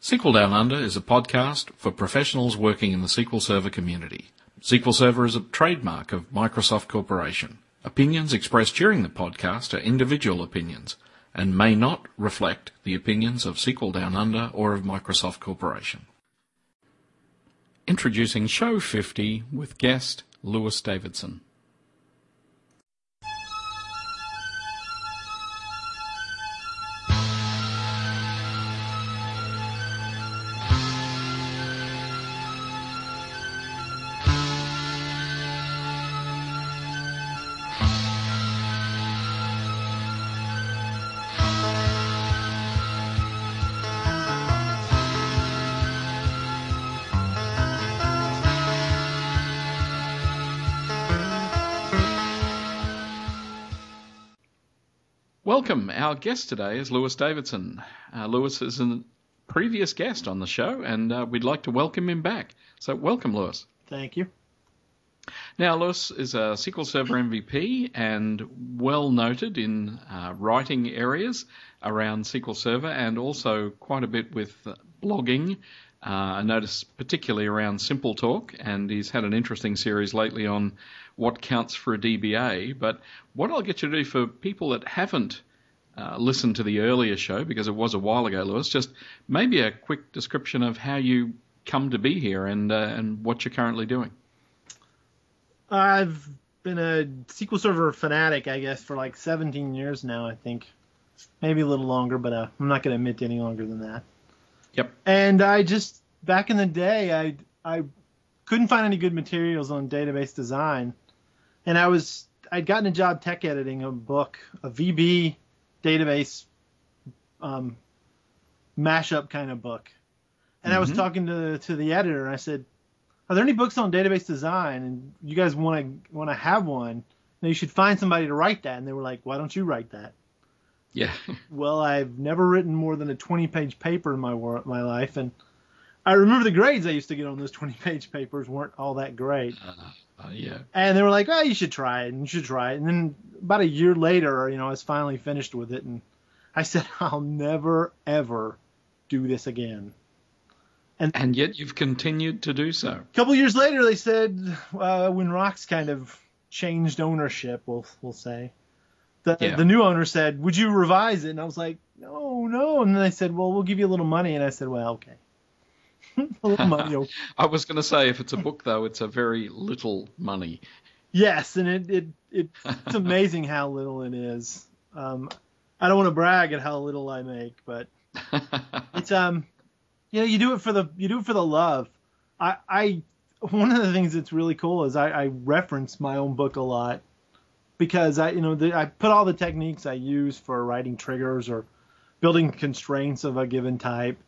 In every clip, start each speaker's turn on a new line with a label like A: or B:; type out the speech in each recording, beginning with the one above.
A: SQL Down Under is a podcast for professionals working in the SQL Server community. SQL Server is a trademark of Microsoft Corporation. Opinions expressed during the podcast are individual opinions and may not reflect the opinions of SQL Down Under or of Microsoft Corporation. Introducing Show 50 with guest Louis Davidson. Welcome. Our guest today is Louis Davidson. Uh, Louis is a previous guest on the show, and uh, we'd like to welcome him back. So, welcome, Louis.
B: Thank you.
A: Now, Louis is a SQL Server MVP and well noted in uh, writing areas around SQL Server and also quite a bit with blogging. Uh, I noticed particularly around Simple Talk, and he's had an interesting series lately on what counts for a DBA. But what I'll get you to do for people that haven't uh, listened to the earlier show, because it was a while ago, Louis, just maybe a quick description of how you come to be here and uh, and what you're currently doing.
B: I've been a SQL Server fanatic, I guess, for like 17 years now. I think maybe a little longer, but uh, I'm not going to admit any longer than that.
A: Yep.
B: And I just back in the day, I I couldn't find any good materials on database design, and I was I'd gotten a job tech editing a book, a VB database um, mashup kind of book, and mm-hmm. I was mm-hmm. talking to to the editor, and I said, "Are there any books on database design? And you guys want to want to have one? Now you should find somebody to write that." And they were like, "Why don't you write that?"
A: Yeah.
B: well, I've never written more than a 20 page paper in my my life, and I remember the grades I used to get on those 20 page papers weren't all that great. Uh,
A: uh, yeah.
B: And they were like, "Oh, you should try it, and you should try it." And then about a year later, you know, I was finally finished with it, and I said, "I'll never ever do this again."
A: And, and yet you've continued to do so.
B: A couple years later, they said uh, when Wrox kind of changed ownership, we'll we'll say, the yeah. the new owner said, "Would you revise it?" And I was like, "No, no." And then they said, "Well, we'll give you a little money." And I said, "Well, okay."
A: I was going to say, if it's a book, though, it's a very little money.
B: Yes, and it, it, it it's amazing how little it is. Um, I don't want to brag at how little I make, but it's um, you know, you do it for the you do it for the love. I I one of the things that's really cool is I, I reference my own book a lot because I you know the, I put all the techniques I use for writing triggers or building constraints of a given type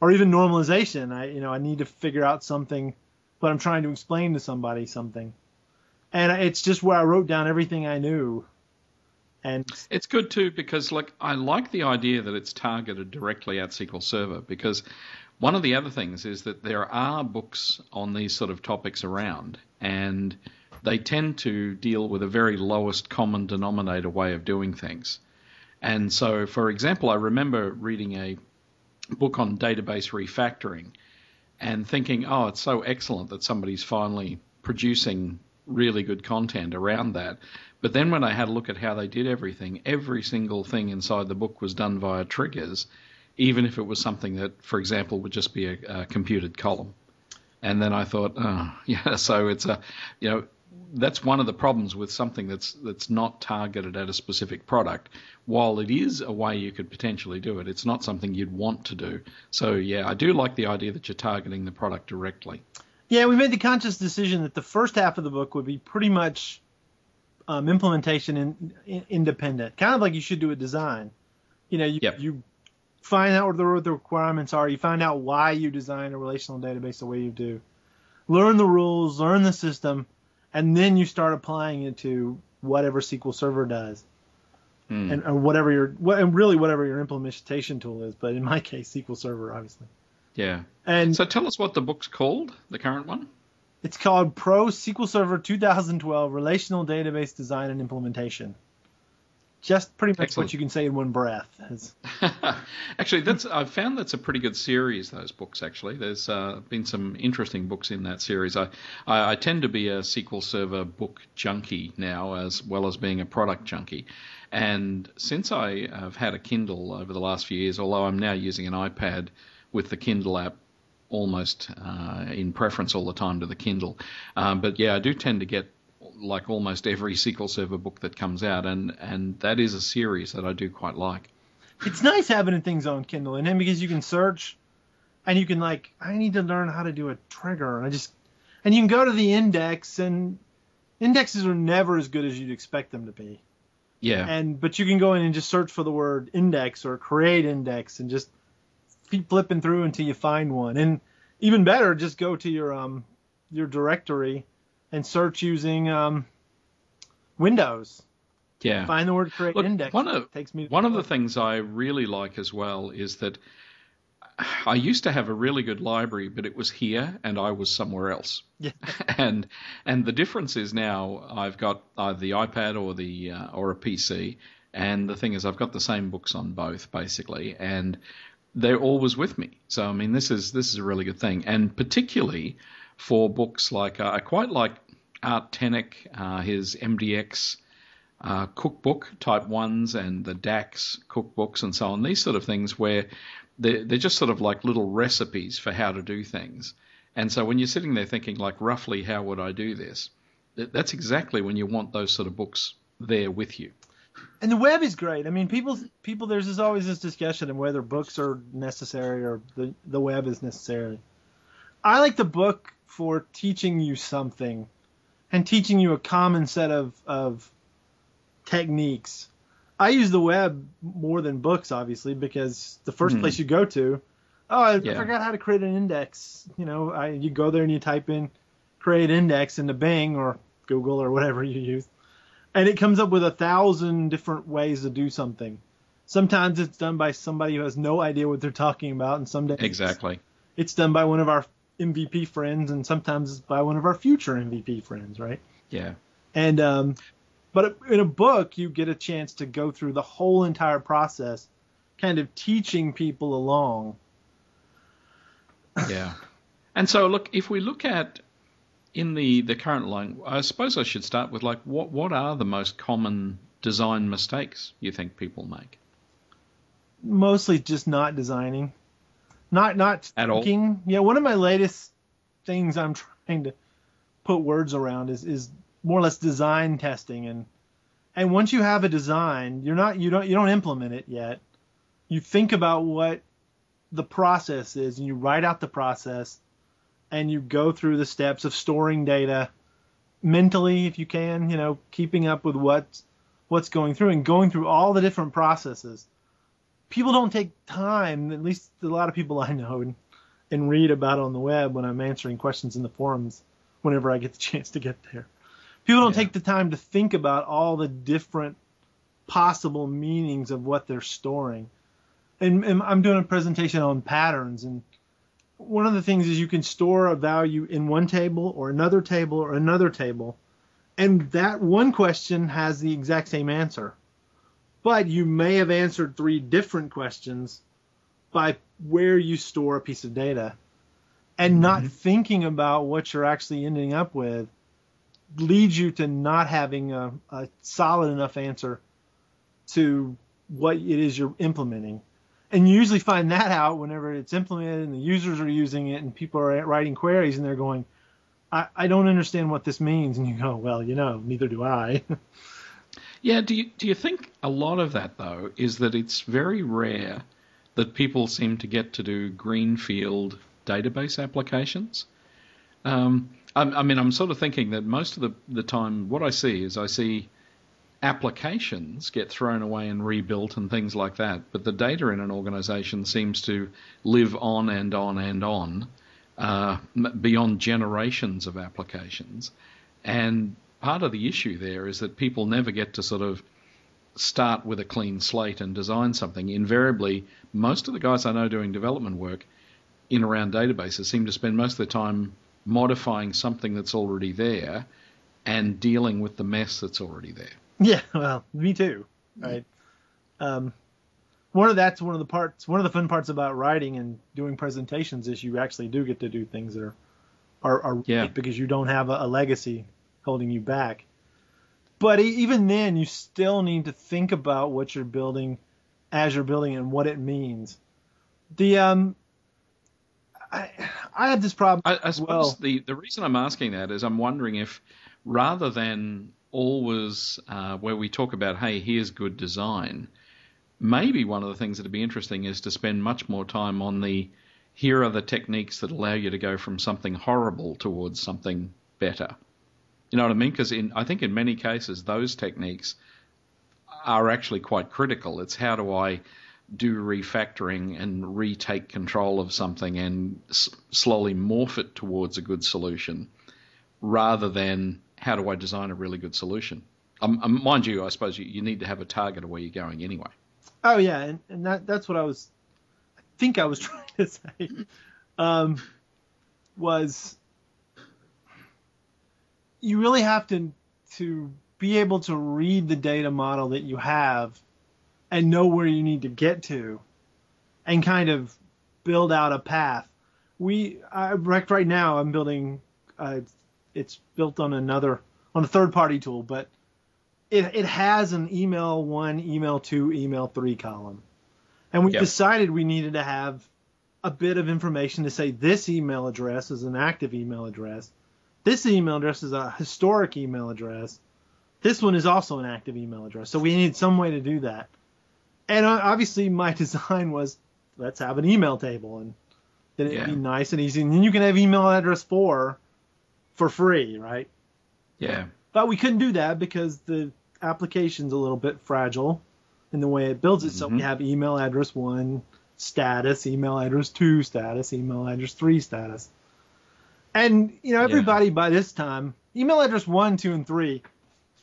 B: or even normalization. I you know I need to figure out something, but I'm trying to explain to somebody something, and it's just where I wrote down everything I knew. And
A: it's good too because like I like the idea that it's targeted directly at SQL Server because one of the other things is that there are books on these sort of topics around and they tend to deal with a very lowest common denominator way of doing things. And so, for example, I remember reading a book on database refactoring and thinking, oh, it's so excellent that somebody's finally producing really good content around that. But then when I had a look at how they did everything, every single thing inside the book was done via triggers, even if it was something that, for example, would just be a, a computed column. And then I thought, oh, yeah, so it's a, you know, that's one of the problems with something that's that's not targeted at a specific product. While it is a way you could potentially do it, it's not something you'd want to do. So yeah, I do like the idea that you're targeting the product directly.
B: Yeah, we made the conscious decision that the first half of the book would be pretty much um, implementation in, in, independent, kind of like you should do a design. You know, you,
A: yep.
B: you find out what the, what the requirements are. You find out why you design a relational database the way you do. Learn the rules, learn the system and then you start applying it to whatever SQL Server does, mm. and or whatever your what, and really whatever your implementation tool is. But in my case, SQL Server, obviously.
A: Yeah. And so tell us what the book's called, the current one.
B: It's called Pro SQL Server 2012 Relational Database Design and Implementation. Just pretty much
A: Excellent.
B: what you can say in one breath.
A: actually, that's I've found that's a pretty good series. Those books, actually, there's uh, been some interesting books in that series. I, I, I tend to be a SQL Server book junkie now, as well as being a product junkie. And since I have had a Kindle over the last few years, although I'm now using an iPad with the Kindle app almost uh, in preference all the time to the Kindle, um, but yeah, I do tend to get like almost every SQL Server book that comes out, and and that is a series that I do quite like.
B: It's nice having things on Kindle and then because you can search and you can like I need to learn how to do a trigger and I just and you can go to the index and indexes are never as good as you'd expect them to be.
A: Yeah.
B: And but you can go in and just search for the word index or create index and just keep flipping through until you find one. And even better, just go to your um your directory and search using um Windows.
A: Yeah.
B: Find the word create
A: Look,
B: index.
A: one of
B: takes me
A: one of the things I really like as well is that I used to have a really good library, but it was here and I was somewhere else.
B: Yeah.
A: and and the difference is now I've got either the iPad or the uh, or a PC, and the thing is I've got the same books on both basically, and they're always with me. So I mean this is this is a really good thing, and particularly for books like uh, I quite like Art Tennick, uh, his MDX uh, cookbook type ones and the DAX cookbooks and so on. These sort of things where they're, they're just sort of like little recipes for how to do things. And so when you're sitting there thinking like roughly how would I do this, that's exactly when you want those sort of books there with you.
B: And the web is great. I mean, people people there's always this discussion of whether books are necessary or the the web is necessary. I like the book for teaching you something and teaching you a common set of of techniques. I use the web more than books, obviously, because the first
A: Hmm.
B: place you go to, oh, I
A: Yeah.
B: forgot how to create an index. You know, I, you go there and you type in create index into Bing or Google or whatever you use, and it comes up with a thousand different ways to do something. Sometimes it's done by somebody who has no idea what they're talking about, and some days
A: Exactly.
B: it's done by one of our MVP friends, and sometimes it's by one of our future MVP friends, right?
A: Yeah.
B: And um, but in a book, you get a chance to go through the whole entire process, kind of teaching people along.
A: Yeah. And so look, if we look at in the, the current line, I suppose I should start with like what what are the most common design mistakes you think people make?
B: Mostly just not designing, not not
A: At all?
B: thinking. Yeah, one of my latest things I'm trying to put words around is is more or less design testing and and once you have a design, you're not you don't you don't implement it yet. You think about what the process is and you write out the process and you go through the steps of storing data mentally if you can, you know, keeping up with what what's going through and going through all the different processes. People don't take time, at least a lot of people I know and, and read about on the web when I'm answering questions in the forums whenever I get the chance to get there. People don't
A: Yeah.
B: take the time to think about all the different possible meanings of what they're storing. And, and I'm doing a presentation on patterns, and one of the things is you can store a value in one table or another table or another table, and that one question has the exact same answer. But you may have answered three different questions by where you store a piece of data. And not mm-hmm. thinking about what you're actually ending up with leads you to not having a, a solid enough answer to what it is you're implementing. And you usually find that out whenever it's implemented and the users are using it and people are writing queries and they're going, I, I don't understand what this means. And you go, well, you know, neither do I.
A: Yeah, do you do you think a lot of that though is that it's very rare that people seem to get to do greenfield database applications? Um, I, I mean, I'm sort of thinking that most of the the time, what I see is I see applications get thrown away and rebuilt and things like that, but the data in an organization seems to live on and on and on uh, beyond generations of applications, and part of the issue there is that people never get to sort of start with a clean slate and design something. Invariably, most of the guys I know doing development work in around databases seem to spend most of their time modifying something that's already there and dealing with the mess that's already there.
B: yeah, well, me too. right? Um, one of that's one of the parts, one of the fun parts about writing and doing presentations is you actually do get to do things that are are, are
A: Yeah.
B: because you don't have a, a legacy holding you back. But even then, you still need to think about what you're building as you're building it and what it means. The um, I I had this problem.
A: I, I suppose
B: well.
A: the, the reason I'm asking that is I'm wondering if rather than always uh, where we talk about, hey, here's good design, maybe one of the things that would be interesting is to spend much more time on the here are the techniques that allow you to go from something horrible towards something better. You know what I mean? Because in I think in many cases those techniques are actually quite critical. It's how do I do refactoring and retake control of something and s- slowly morph it towards a good solution rather than how do I design a really good solution. Um, um, mind you, I suppose you, you need to have a target of where you're going anyway.
B: Oh yeah, and, and that that's what I was I think I was trying to say. Um, was you really have to to be able to read the data model that you have and know where you need to get to and kind of build out a path. We I, right right now I'm building uh, it's built on another on a third party tool, but it, it has an email one, email two, email three column. And we
A: Yep.
B: decided we needed to have a bit of information to say this email address is an active email address. This email address is a historic email address. This one is also an active email address. So we need some way to do that. And uh, obviously my design was let's have an email table and then it'd
A: Yeah.
B: be nice and easy. And then you can have email address four for free, right?
A: Yeah.
B: But we couldn't do that because the application's a little bit fragile in the way it builds it. So we have email address one status, email address two status, email address three status. And, you know,
A: Yeah.
B: everybody by this time, email address one, two, and three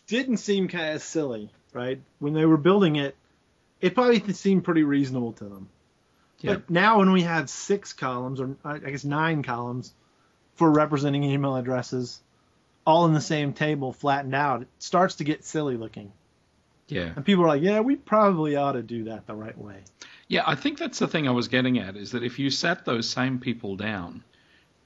B: didn't seem kind of silly, right? When they were building it, it probably seemed pretty reasonable to them.
A: Yeah.
B: But now when we have six columns, or I guess nine columns, for representing email addresses, all in the same table, flattened out, it starts to get silly looking.
A: Yeah.
B: And people are like, yeah, we probably ought to do that the right way.
A: Yeah, I think that's the thing I was getting at is that if you sat those same people down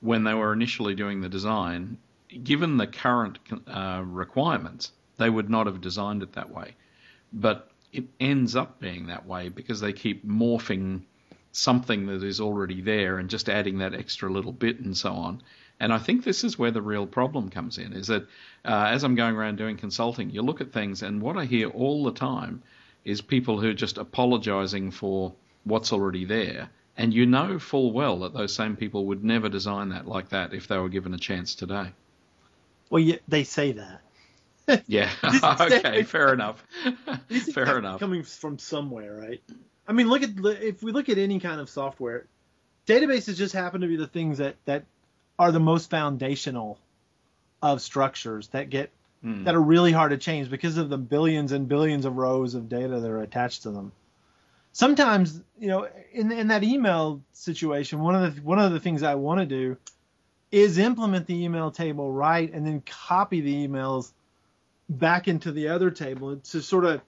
A: when they were initially doing the design, given the current uh, requirements, they would not have designed it that way. But it ends up being that way because they keep morphing something that is already there and just adding that extra little bit and so on. And I think this is where the real problem comes in is that uh, as I'm going around doing consulting, you look at things, and what I hear all the time is people who are just apologizing for what's already there. And you know full well that those same people would never design that like that if they were given a chance today.
B: Well, yeah, they say that.
A: Yeah. Okay. Fair enough. Fair
B: have to be
A: enough.
B: Coming from somewhere, right? I mean, look at if we look at any kind of software, databases just happen to be the things that that are the most foundational of structures that get
A: Hmm.
B: that are really hard to change because of the billions and billions of rows of data that are attached to them. Sometimes, you know, in in that email situation, one of the one of the things I want to do is implement the email table right and then copy the emails back into the other table to sort of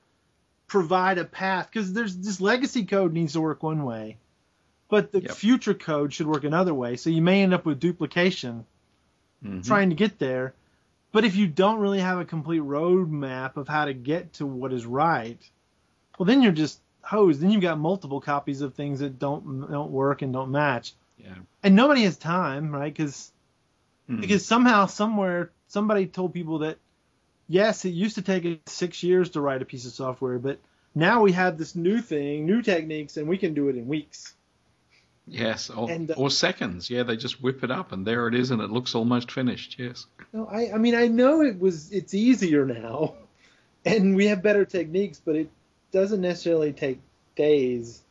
B: provide a path because there's this legacy code needs to work one way, but the
A: Yep.
B: future code should work another way. So you may end up with duplication
A: Mhm.
B: trying to get there. But if you don't really have a complete roadmap of how to get to what is right, well, then you're just hosed. Then you've got multiple copies of things that don't don't work and don't match,
A: Yeah.
B: and nobody has time, right? Because
A: Hmm.
B: because somehow somewhere somebody told people that yes, it used to take us six years to write a piece of software, but now we have this new thing, new techniques, and we can do it in weeks.
A: Yes, or,
B: And, uh,
A: or seconds. Yeah, they just whip it up, and there it is, and it looks almost finished. Yes.
B: No, I, I mean, I know it was, it's easier now, and we have better techniques, but it doesn't necessarily take days.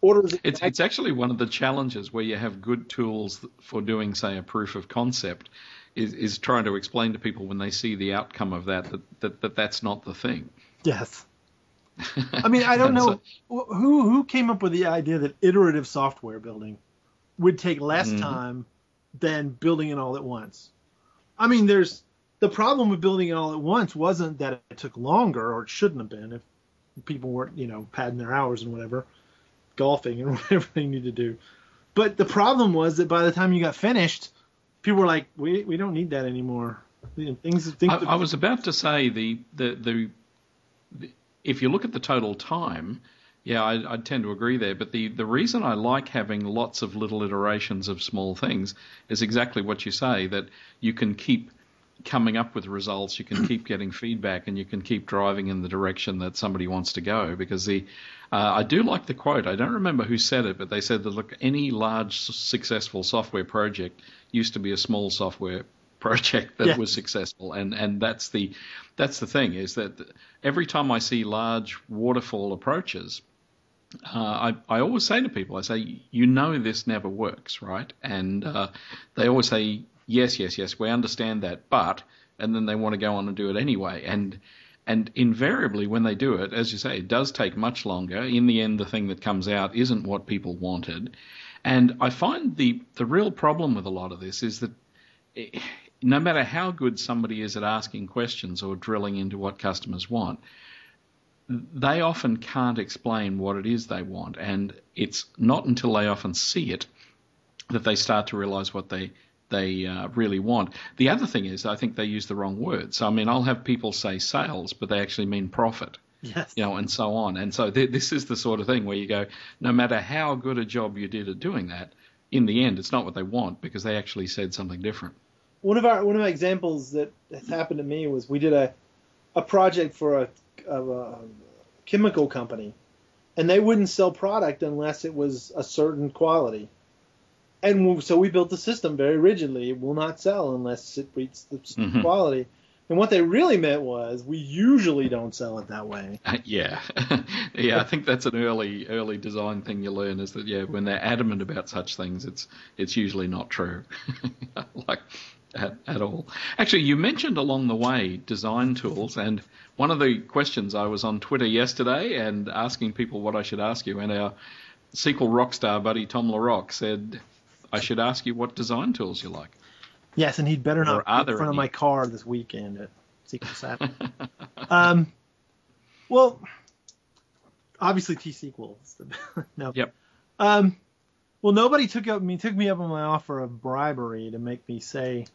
B: Orders.
A: It's it's actually one of the challenges where you have good tools for doing, say, a proof of concept, is is trying to explain to people when they see the outcome of that that, that, that that's not the thing.
B: yes. I mean, I don't know
A: so-
B: who who came up with the idea that iterative software building would take less
A: Mhm.
B: time than building it all at once. I mean, there's the problem with building it all at once wasn't that it took longer, or it shouldn't have been. If people weren't you know padding their hours and whatever, golfing and whatever they need to do. But the problem was that by the time you got finished, people were like, we we don't need that anymore. Things, things
A: I, I was about to say the, the the the if you look at the total time, yeah, I, I tend to agree there. But the, the reason I like having lots of little iterations of small things is exactly what you say that you can keep coming up with results, you can keep getting feedback, and you can keep driving in the direction that somebody wants to go. Because the uh, I do like the quote. I don't remember who said it, but they said that look, any large successful software project used to be a small software project that yeah. was successful, and and that's the that's the thing is that every time I see large waterfall approaches, uh, I, I always say to people, I say, you know, this never works, right? And uh, they always say, yes, yes, yes, we understand that, but, and then they want to go on and do it anyway. And and invariably, when they do it, as you say, it does take much longer. In the end, the thing that comes out isn't what people wanted. And I find the the real problem with a lot of this is that. It, eh, no matter how good somebody is at asking questions or drilling into what customers want, they often can't explain what it is they want, and it's not until they often see it that they start to realize what they they uh, really want. The other thing is, I think they use the wrong words. So, I mean, I'll have people say sales, but they actually mean profit.
B: Yes.
A: You know, and so on. And so th- this is the sort of thing where you go, no matter how good a job you did at doing that, in the end, it's not what they want because they actually said something different.
B: One of our one of my examples that has happened to me was we did a a project for a of a chemical company, and they wouldn't sell product unless it was a certain quality. And so we built the system very rigidly. It will not sell unless it meets the mm-hmm. quality. And what they really meant was we usually don't sell it that way.
A: Uh, yeah, yeah. I think that's an early early design thing you learn is that yeah, when they're adamant about such things, it's it's usually not true. like at, at all. Actually, you mentioned along the way design tools, and one of the questions I was on Twitter yesterday and asking people what I should ask you, and our SQL rockstar buddy Tom LaRock said I should ask you what design tools you like.
B: Yes, and he'd better not be in front any? of my car this weekend at SQL Sat. um, well, obviously T-SQL. no.
A: Yep.
B: Um, well, nobody took up me took me up on my offer of bribery to make me say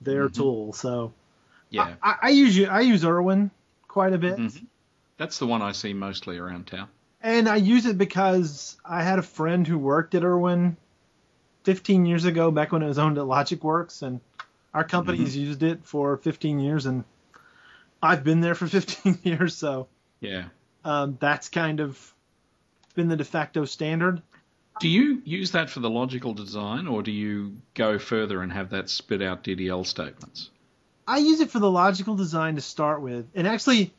B: their mm-hmm. tool. So
A: yeah,
B: I, I, use I use ERwin quite a bit. Mm-hmm.
A: That's the one I see mostly around town.
B: And I use it because I had a friend who worked at ERwin 15 years ago, back when it was owned at LogicWorks, and our company's mm-hmm. used it for 15 years, and I've been there for 15 years, so
A: yeah,
B: um, that's kind of been the de facto standard.
A: Do you use that for the logical design, or do you go further and have that spit out DDL statements?
B: I use it for the logical design to start with, and actually,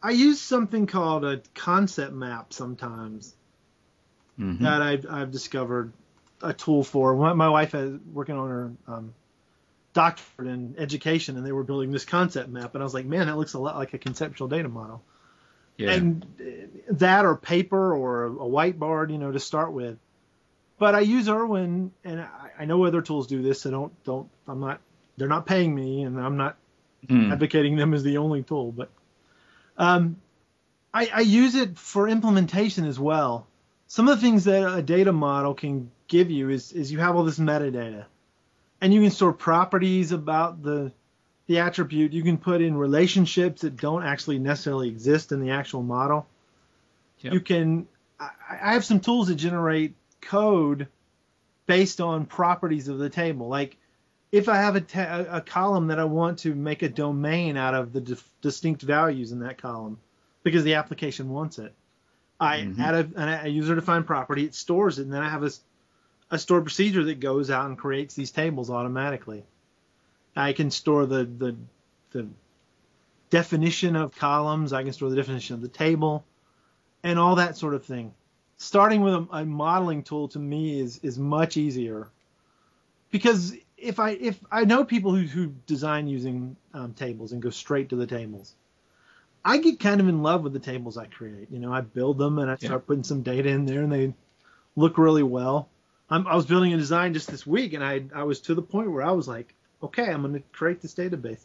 B: I use something called a concept map sometimes mm-hmm. that I've, I've, discovered a tool for. My wife is working on her um, doctorate in education, and they were building this concept map, and I was like, man, that looks a lot like a conceptual data model. Yeah. And that or paper or a whiteboard, you know, to start with. But I use ERwin, and I, I know other tools do this, so don't don't. I'm not. They're not paying me, and I'm not mm. advocating them as the only tool. But um, I, I use it for implementation as well. Some of the things that a data model can give you is is you have all this metadata, and you can store properties about the the attribute. You can put in relationships that don't actually necessarily exist in the actual model. Yep. You can. I, I have some tools that generate code based on properties of the table. Like if I have a, ta- a column that I want to make a domain out of the dif- distinct values in that column because the application wants it, I mm-hmm. add a, a user defined property, it stores it, and then I have a, a stored procedure that goes out and creates these tables automatically. I can store the, the, the definition of columns, I can store the definition of the table, and all that sort of thing starting with a, a, modeling tool to me is is much easier because if I if I know people who who design using um, tables and go straight to the tables, I get kind of in love with the tables I create. You know, I build them and I start yeah. putting some data in there, and they look really well. I'm, I was building a design just this week, and I I was to the point where I was like, okay, I'm going to create this database,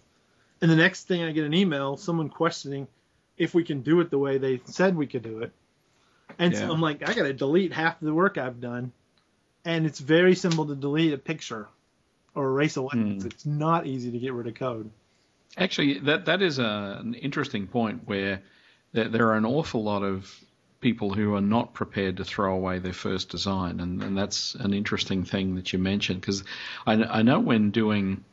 B: and the next thing I get an email, someone questioning if we can do it the way they said we could do it. And
A: Yeah.
B: so I'm like, I got to delete half of the work I've done, and it's very simple to delete a picture or erase away.
A: Hmm.
B: It's not easy to get rid of code.
A: Actually, that that is a, an interesting point where there, there are an awful lot of people who are not prepared to throw away their first design, and, and that's an interesting thing that you mentioned because I, I know when doing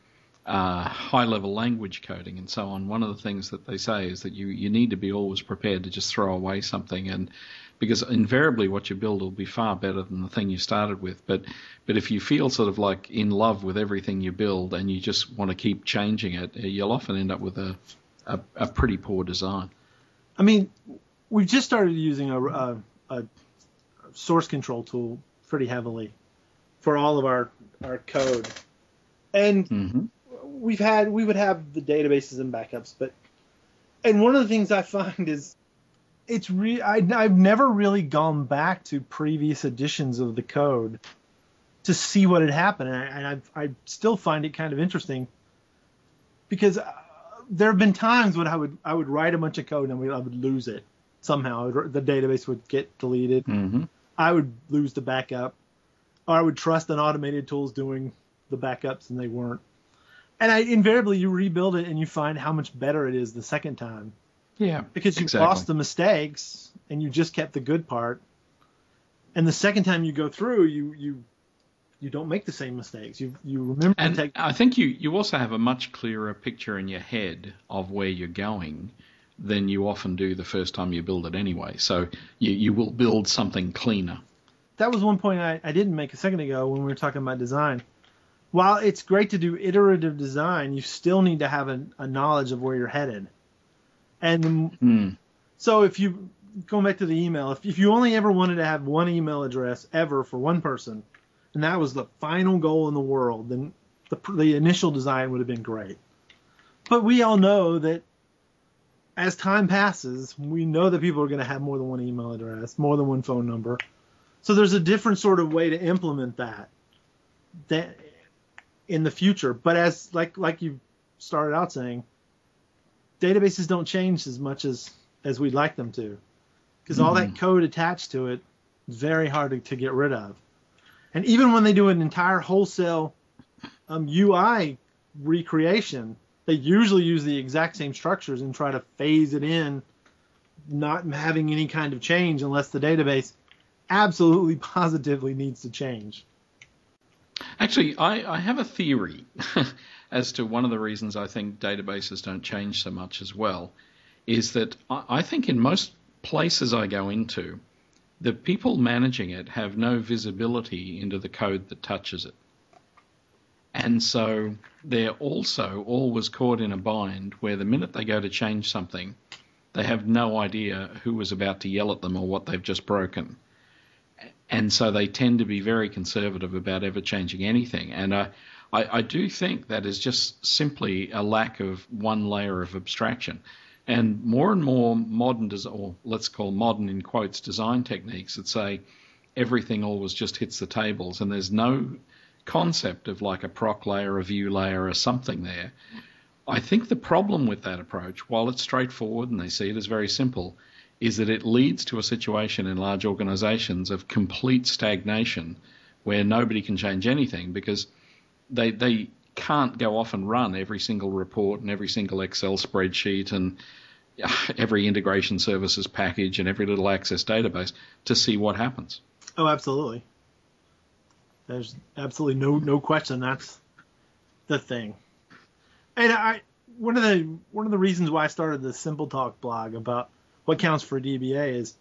A: uh, high level language coding and so on, one of the things that they say is that you, you need to be always prepared to just throw away something and because invariably what you build will be far better than the thing you started with. But but if you feel sort of like in love with everything you build and you just want to keep changing it, you'll often end up with a a, a pretty poor design.
B: I mean, we've just started using a, a, a source control tool pretty heavily for all of our our code, and
A: hmm
B: we've had we would have the databases and backups, but and one of the things I find is it's re I, I've never really gone back to previous editions of the code to see what had happened, and I, and I've, I still find it kind of interesting because uh, there have been times when I would I would write a bunch of code and we, I would lose it somehow. The database would get deleted.
A: hmm
B: I would lose the backup, or I would trust an automated tool's doing the backups and they weren't. And I invariably you rebuild it and you find how much better it is the second time
A: Yeah,
B: because you
A: Exactly.
B: lost the mistakes and you just kept the good part. And the second time you go through, you you you don't make the same mistakes. You you remember
A: And
B: to take
A: I think you, you also have a much clearer picture in your head of where you're going than you often do the first time you build it anyway. So you, you will build something cleaner.
B: that was one point I, I didn't make a second ago when we were talking about design. While it's great to do iterative design, you still need to have a, a knowledge of where you're headed. And
A: Hmm.
B: so if you going back to the email, if, if you only ever wanted to have one email address ever for one person, and that was the final goal in the world, then the, the initial design would have been great. But we all know that as time passes, we know that people are going to have more than one email address, more than one phone number. So there's a different sort of way to implement that that in the future. But as like like you started out saying, databases don't change as much as as we'd like them to, because all that code attached to it is very hard to, to get rid of. And even when they do an entire wholesale um, UI recreation, they usually use the exact same structures and try to phase it in, not having any kind of change unless the database absolutely positively needs to change.
A: Actually, I, I have a theory as to one of the reasons I think databases don't change so much as well is that I, I think in most places I go into, the people managing it have no visibility into the code that touches it. And so they're also always caught in a bind where the minute they go to change something, they have no idea who was about to yell at them or what they've just broken and so they tend to be very conservative about ever changing anything. And uh, I, I do think that is just simply a lack of one layer of abstraction. And more and more modern, des- or let's call modern in quotes, design techniques that say everything always just hits the tables, and there's no concept of like a proc layer, a view layer, or something there. I think the problem with that approach, while it's straightforward and they see it as very simple, is that it leads to a situation in large organizations of complete stagnation where nobody can change anything because they they can't go off and run every single report and every single Excel spreadsheet and every integration services package and every little access database to see what happens.
B: Oh, absolutely. There's absolutely no no question that's the thing. And I one of the one of the reasons why I started the Simple Talk blog about what counts for DBA is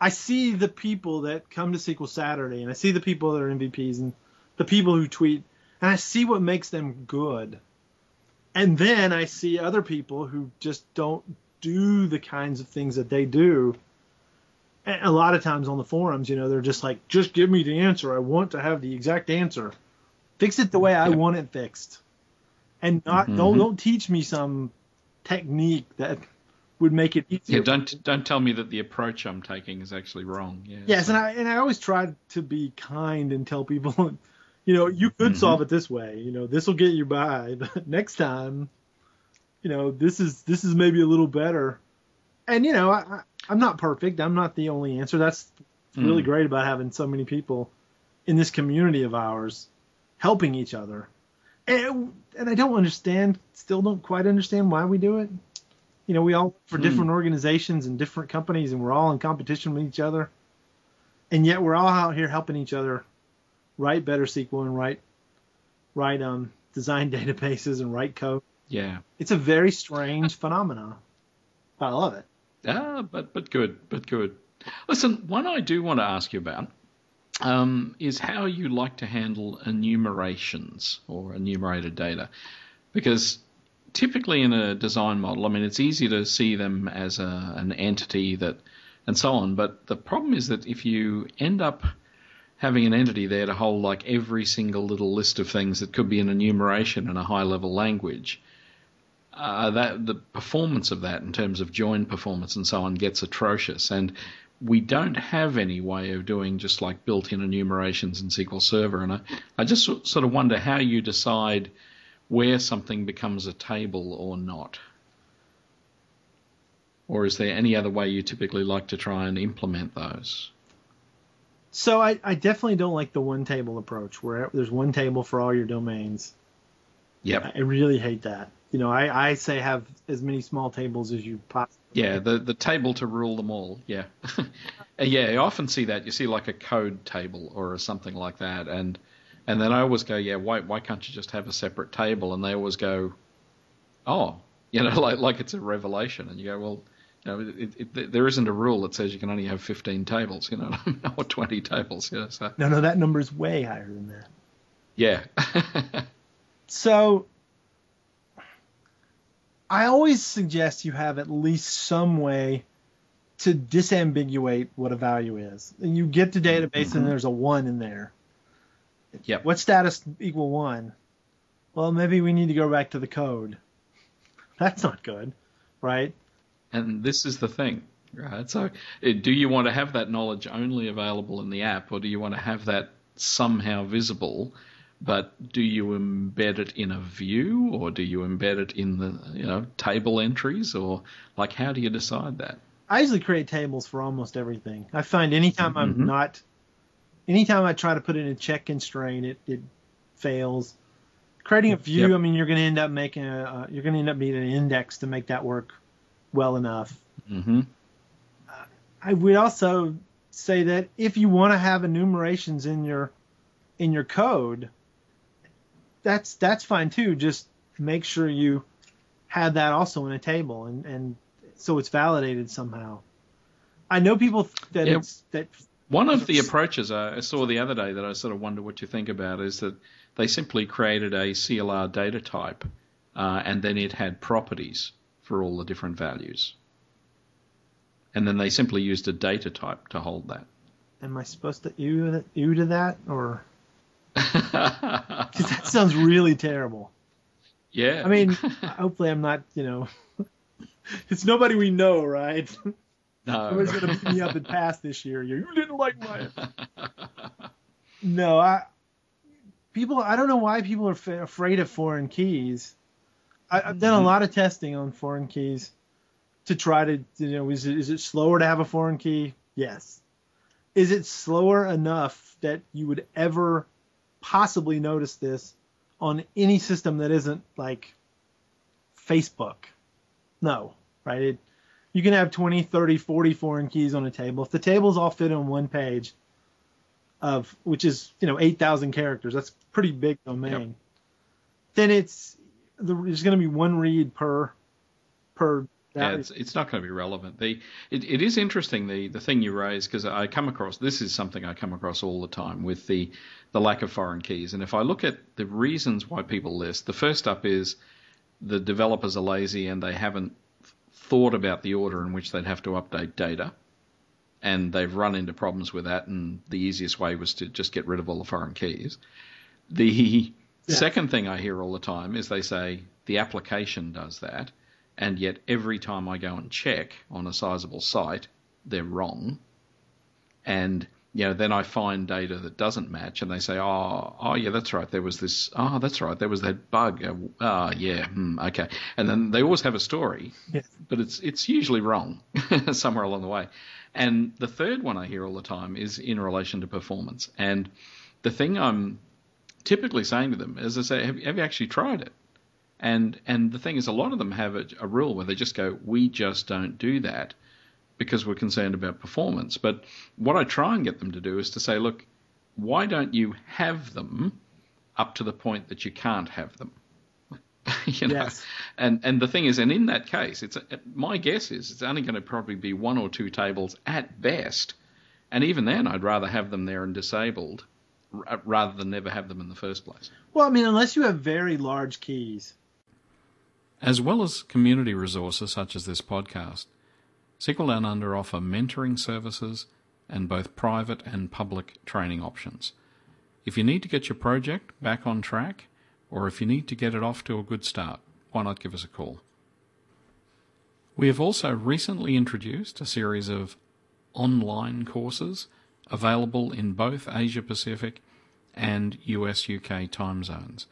B: I see the people that come to SQL Saturday and I see the people that are MVPs and the people who tweet and I see what makes them good. And then I see other people who just don't do the kinds of things that they do. A lot of times on the forums, you know, they're just like, just give me the answer. I want to have the exact answer. Fix it the way I want it fixed. And not don't
A: Mhm.
B: don't teach me some technique that would make it easier.
A: Yeah, don't don't tell me that the approach I'm taking is actually wrong. Yeah,
B: Yes,
A: so-
B: and I and I always try to be kind and tell people, you know, you could
A: Mhm.
B: solve it this way. You know, this will get you by, but next time, you know, this is this is maybe a little better. and you know, I, I'm not perfect. I'm not the only answer. That's really
A: Mm.
B: great about having so many people in this community of ours helping each other. And, and I don't understand, still don't quite understand why we do it. You know, we all for
A: Hmm.
B: different organizations and different companies, and we're all in competition with each other. And yet we're all out here helping each other write better SQL and write, write um, design databases and write code.
A: Yeah.
B: It's a very strange phenomenon. But I love it.
A: Ah, but but good, but good. Listen, one I do want to ask you about um, is how you like to handle enumerations or enumerated data, because typically in a design model, I mean, it's easy to see them as a, an entity that and so on. But the problem is that if you end up having an entity there to hold like every single little list of things that could be an enumeration in a high level language, uh, that the performance of that in terms of join performance and so on gets atrocious. And we don't have any way of doing just like built-in enumerations in SQL Server. And I, I just sort of wonder how you decide where something becomes a table or not. Or is there any other way you typically like to try and implement those?
B: So I, I definitely don't like the one table approach where there's one table for all your domains.
A: Yep.
B: I really hate that. You know, I, I say have as many small tables as you possibly.
A: Yeah, the the table to rule them all. Yeah, uh, yeah. I often see that. You see like a code table or something like that, and and then I always go, yeah, why why can't you just have a separate table? And they always go, oh, you know, like like it's a revelation, and you go, well, you know, it, it, there isn't a rule that says you can only have 15 tables, you know, or 20 tables. You know, so
B: No, no, that number is way higher than that.
A: yeah,
B: So I always suggest you have at least some way to disambiguate what a value is. And you get to database and there's a one in there.
A: yep.
B: What status equal one? Well, maybe we need to go back to the code. That's not good, right?
A: And this is the thing, right? So, uh, do you want to have that knowledge only available in the app, or do you want to have that somehow visible? But do you embed it in a view, or do you embed it in the you know table entries, or like how do you decide that?
B: I usually create tables for almost everything. I find anytime I'm
A: Mhm.
B: not, anytime I try to put in a check constraint, it, it fails. Creating a view,
A: Yep.
B: I mean, you're going to end up making a, uh, you're going to end up needing an index to make that work well enough.
A: hmm
B: I would also say that if you want to have enumerations in your, in your code, that's that's fine too. Just make sure you have that also in a table, and and so it's validated somehow. I know people that
A: Yeah.
B: it's that
A: One of the approaches I saw the other day that I sort of wonder what you think about is that they simply created a CLR data type, uh, and then it had properties for all the different values. And then they simply used a data type to hold that.
B: am I supposed to ew, ew to that or because that sounds really terrible.
A: yeah.
B: I mean, hopefully I'm not you know. It's nobody we know, right?
A: no.
B: Nobody's gonna beat me up and pass this year. You didn't like my. No, I. People, I don't know why people are fa- afraid of foreign keys. I, I've done a
A: Mhm.
B: lot of testing on foreign keys to try to, you know, is it, is it slower to have a foreign key? Yes. Is it slower enough that you would ever possibly notice this on any system that isn't like Facebook? No, right? It, you can have 20, 30, 40 foreign keys on a table. If the tables all fit on one page of which is, you know, 8,000 characters, that's pretty big domain.
A: Yep.
B: Then it's the, there's going to be one read per per
A: Yeah,
B: value.
A: it's, it's not going to be relevant. The it, it is interesting the the thing you raise because I come across this is something I come across all the time with the the lack of foreign keys. And if I look at the reasons why people list, the first up is the developers are lazy and they haven't thought about the order in which they'd have to update data. And they've run into problems with that, and the easiest way was to just get rid of all the foreign keys. The
B: Yeah.
A: second thing I hear all the time is they say the application does that, and yet every time I go and check on a sizable site, they're wrong. And you know, then I find data that doesn't match, and they say, "Oh, oh, yeah, that's right. There was this. Oh, that's right. There was that bug. Oh, yeah, hmm, okay." And then they always have a story,
B: Yes.
A: but it's it's usually wrong somewhere along the way. And the third one I hear all the time is in relation to performance. And the thing I'm typically saying to them is, I say, "Have, have you actually tried it?" And and the thing is, a lot of them have a, a rule where they just go, "We just don't do that." because we're concerned about performance. But what I try and get them to do is to say, look, why don't you have them up to the point that you can't have them? you know?
B: Yes.
A: And and the thing is, and in that case, it's my guess is it's only going to probably be one or two tables at best, and even then, I'd rather have them there and disabled r- rather than never have them in the first place.
B: Well, I mean, unless you have very large keys.
A: As well as community resources such as this podcast, SQL Down Under offer mentoring services and both private and public training options. If you need to get your project back on track, or if you need to get it off to a good start, why not give us a call? We have also recently introduced a series of online courses available in both Asia Pacific and US UK time zones.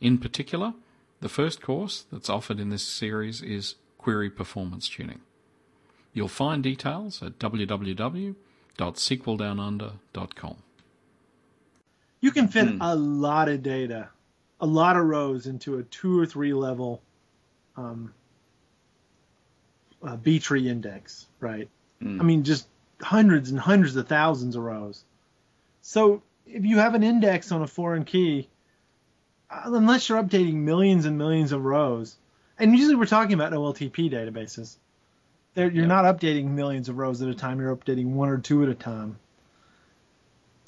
A: In particular, the first course that's offered in this series is Query Performance Tuning. You'll find details at www.sqldownunder.com.
B: You can fit
A: Hmm.
B: a lot of data, a lot of rows into a two or three level um, uh, B tree index, right?
A: Hmm.
B: I mean, just hundreds and hundreds of thousands of rows. So if you have an index on a foreign key, Uh, unless you're updating millions and millions of rows, and usually we're talking about OLTP databases, They're, you're
A: Yeah.
B: not updating millions of rows at a time. You're updating one or two at a time.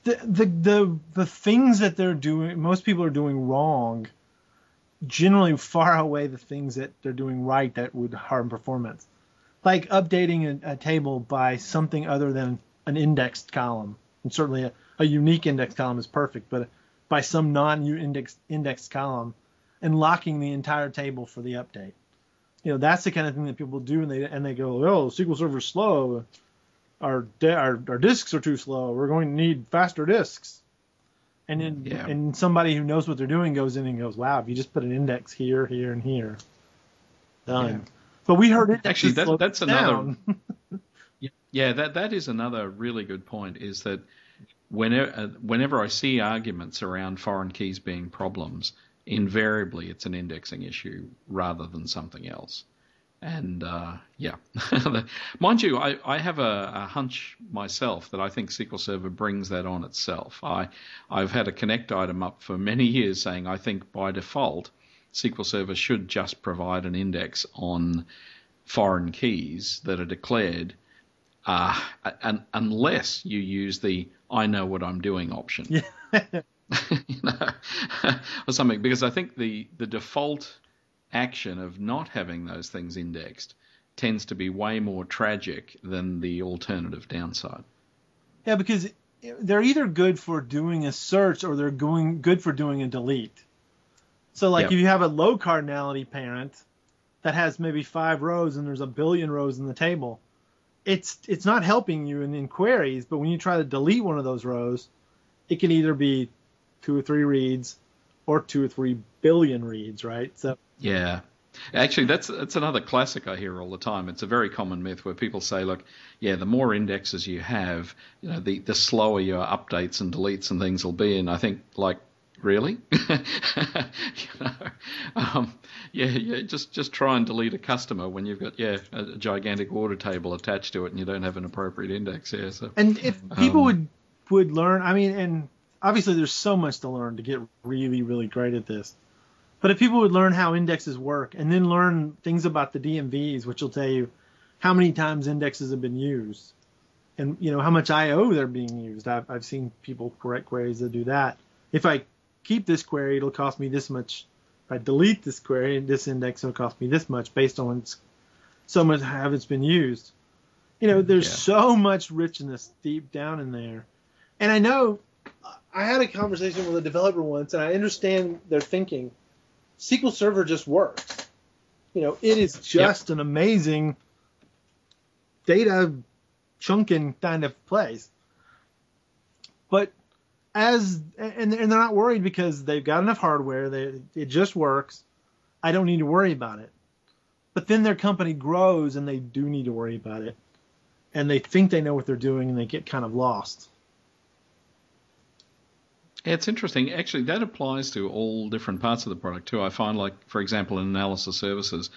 B: The, the the the things that they're doing, most people are doing wrong, generally far outweigh the things that they're doing right that would harm performance. Like updating a, a table by something other than an indexed column, and certainly a, a unique index column is perfect, but by some non-indexed index column, and locking the entire table for the update. You know, that's the kind of thing that people do, and they and they go, "Oh, SQL Server's slow. Our our our disks are too slow. We're going to need faster disks." And then
A: Yeah.
B: and somebody who knows what they're doing goes in and goes, "Wow, if you just put an index here, here, and here, done."
A: Yeah.
B: But we heard it
A: Actually, that- that's another-. Yeah, that that is another really good point. Is that whenever uh, whenever I see arguments around foreign keys being problems, invariably it's an indexing issue rather than something else. And uh, yeah, mind you, I, I have a, a hunch myself that I think SQL Server brings that on itself. I I've had a connect item up for many years saying I think by default SQL Server should just provide an index on foreign keys that are declared uh, un unless you use the I know what I'm doing option.
B: Yeah.
A: you know, or something. Because I think the, the default action of not having those things indexed tends to be way more tragic than the alternative downside.
B: Yeah, because they're either good for doing a search or they're going good for doing a delete. So like
A: Yep.
B: if you have a low cardinality parent that has maybe five rows and there's a billion rows in the table, it's it's not helping you in, in queries. But when you try to delete one of those rows, it can either be two or three reads or two or three billion reads, right? So
A: Yeah. Actually, that's that's another classic I hear all the time. It's a very common myth where people say, "Look, yeah, the more indexes you have, you know, the the slower your updates and deletes and things will be." And I think, like, really, you know, um, yeah, yeah, just just try and delete a customer when you've got yeah a, gigantic order table attached to it and you don't have an appropriate index. Yeah, so
B: And if people
A: Um,
B: would would learn, I mean, and obviously there's so much to learn to get really really great at this. But if people would learn how indexes work and then learn things about the DMVs, which will tell you how many times indexes have been used, and you know how much I/O they're being used. I've I've seen people correct queries that do that. If I keep this query, it'll cost me this much. If I delete this query, and this index will cost me this much based on so much how it's been used. You know, there's
A: Yeah.
B: so much richness deep down in there. And I know I had a conversation with a developer once, and I understand their thinking. SQL Server just works. You know, it is just an amazing data chunking kind of place. But as and, and they're not worried because they've got enough hardware. They, it just works. I don't need to worry about it. But then their company grows and they do need to worry about it. And they think they know what they're doing and they get kind of lost.
A: It's interesting. Actually, that applies to all different parts of the product too. I find, like, for example, in analysis services,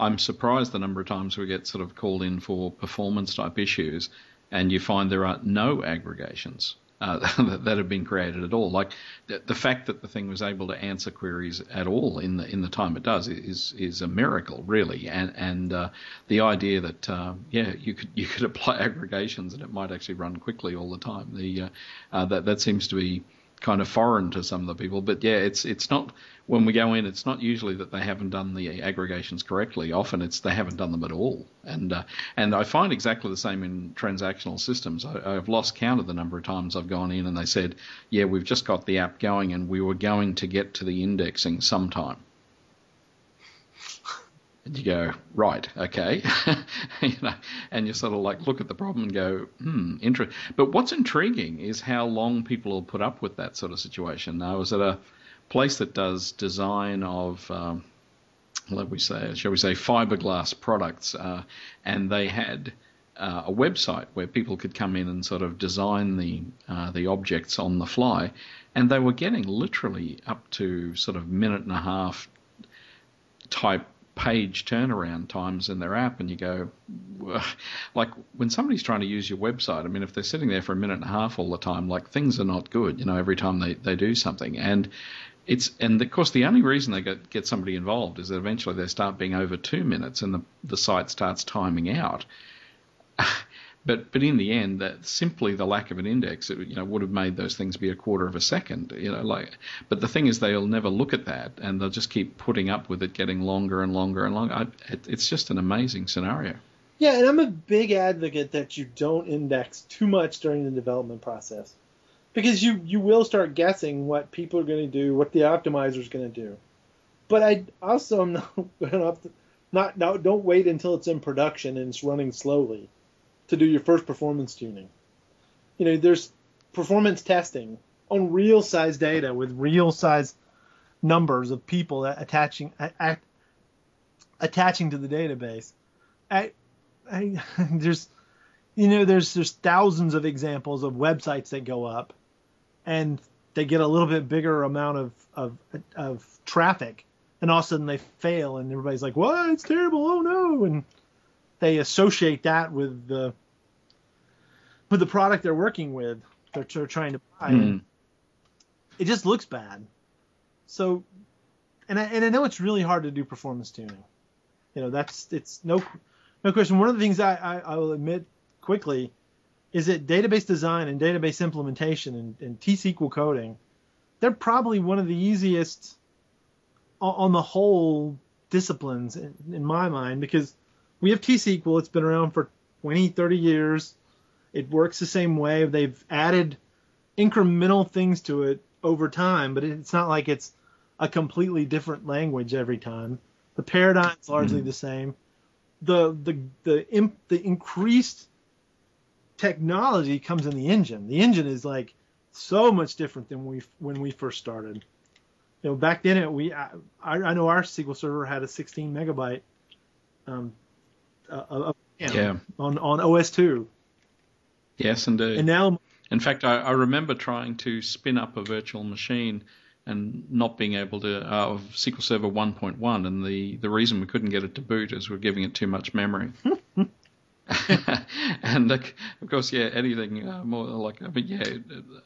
A: I'm surprised the number of times we get sort of called in for performance type issues, and you find there are no aggregations uh, that, have been created at all. Like the, the, fact that the thing was able to answer queries at all in the in the time it does is is a miracle, really. And and uh, the idea that uh, yeah you could you could apply aggregations and it might actually run quickly all the time. The uh, uh, that that seems to be kind of foreign to some of the people. But yeah, it's it's not when we go in, it's not usually that they haven't done the aggregations correctly. Often it's they haven't done them at all. And uh, and I find exactly the same in transactional systems. I, have lost count of the number of times I've gone in and they said, yeah, we've just got the app going and we were going to get to the indexing sometime. And you go, right, okay, you know, and you sort of like look at the problem and go, hmm, interesting. But what's intriguing is how long people will put up with that sort of situation. Now I was at a place that does design of, um, let we say, shall we say, fiberglass products, uh, and they had. Uh, a website where people could come in and sort of design the uh, the objects on the fly, and they were getting literally up to sort of minute and a half type page turnaround times in their app, and you go, like when somebody's trying to use your website, I mean, if they're sitting there for a minute and a half all the time, like things are not good, you know, every time they, they do something. And it's and of course the only reason they get get somebody involved is that eventually they start being over two minutes and the the site starts timing out. But but in the end, that simply the lack of an index, it, you know, would have made those things be a quarter of a second. You know, like. But the thing is, they'll never look at that, and they'll just keep putting up with it getting longer and longer and longer. I, it, it's just an amazing scenario.
B: Yeah, and I'm a big advocate that you don't index too much during the development process, because you you will start guessing what people are going to do, what the optimizer is going to do. But I also am not not, not don't wait until it's in production and it's running slowly to do your first performance tuning. You know, there's performance testing on real size data with real size numbers of people attaching attaching to the database. I, I, there's you know there's there's thousands of examples of websites that go up and they get a little bit bigger amount of of, of traffic and all of a sudden they fail and everybody's like what it's terrible oh no and they associate that with the with the product they're working with, they're, they're trying to buy. Mm. It just looks bad. So, and I and I know it's really hard to do performance tuning. You know, that's it's no no question. One of the things I, I, I will admit quickly is that database design and database implementation and, and T-SQL coding, they're probably one of the easiest on the whole disciplines in, in my mind because we have T-SQL. It's been around for 20, 30 years. It works the same way. They've added incremental things to it over time, but it's not like it's a completely different language every time. The paradigm's largely mm-hmm. the same. The the the imp, the increased technology comes in the engine. The engine is like so much different than we when we first started. You know, back then it, we I, I know our SQL Server had a 16 megabyte um, uh, yeah. on on OS two.
A: Yes, indeed.
B: And now,
A: in fact, I, I remember trying to spin up a virtual machine and not being able to uh, of SQL Server 1.1, and the the reason we couldn't get it to boot is we're giving it too much memory. and of course, yeah, anything uh, more like I mean, yeah,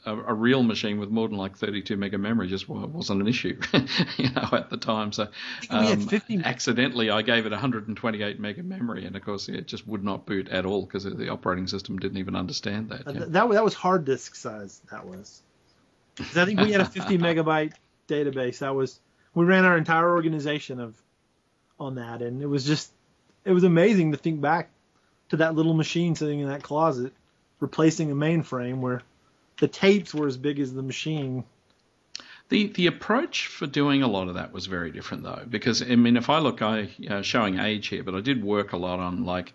A: a, a, real machine with more than like 32 mega memory just wasn't an issue, you know, at the time. So um, accidentally, I gave it 128 mega memory, and of course, yeah, it just would not boot at all because the operating system didn't even understand that.
B: Yeah. That that was hard disk size. That was. I think we had a 50 megabyte database. That was we ran our entire organization of on that, and it was just it was amazing to think back to that little machine sitting in that closet, replacing a mainframe where the tapes were as big as the machine.
A: The the approach for doing a lot of that was very different though, because I mean, if I look, I uh, showing age here, but I did work a lot on like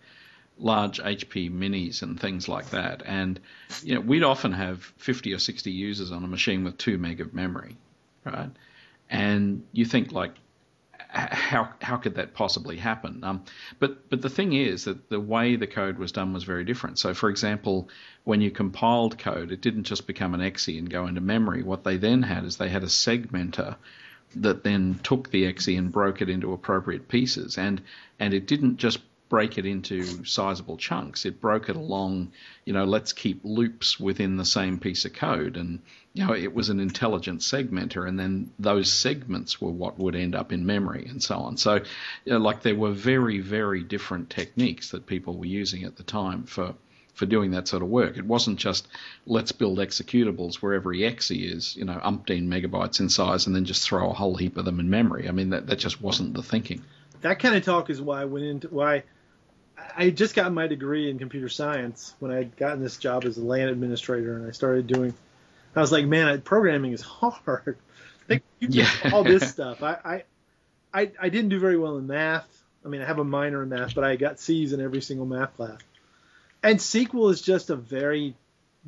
A: large HP minis and things like that. And you know, we'd often have 50 or 60 users on a machine with two meg of memory, right? And you think like, how how could that possibly happen? Um, but but the thing is that the way the code was done was very different. So for example, when you compiled code, it didn't just become an exe and go into memory. What they then had is they had a segmenter that then took the exe and broke it into appropriate pieces, and and it didn't just break it into sizable chunks. It broke it along, you know, let's keep loops within the same piece of code. And, you know, it was an intelligent segmenter. And then those segments were what would end up in memory and so on. So, you know, like there were very, very different techniques that people were using at the time for, for doing that sort of work. It wasn't just let's build executables where every exe is, you know, umpteen megabytes in size and then just throw a whole heap of them in memory. I mean, that, that just wasn't the thinking.
B: That kind of talk is why I went into why I just got my degree in computer science when I got gotten this job as a LAN administrator, and I started doing. I was like, man, programming is hard. Like, yeah. all this stuff. I, I, I, I didn't do very well in math. I mean, I have a minor in math, but I got C's in every single math class. And SQL is just a very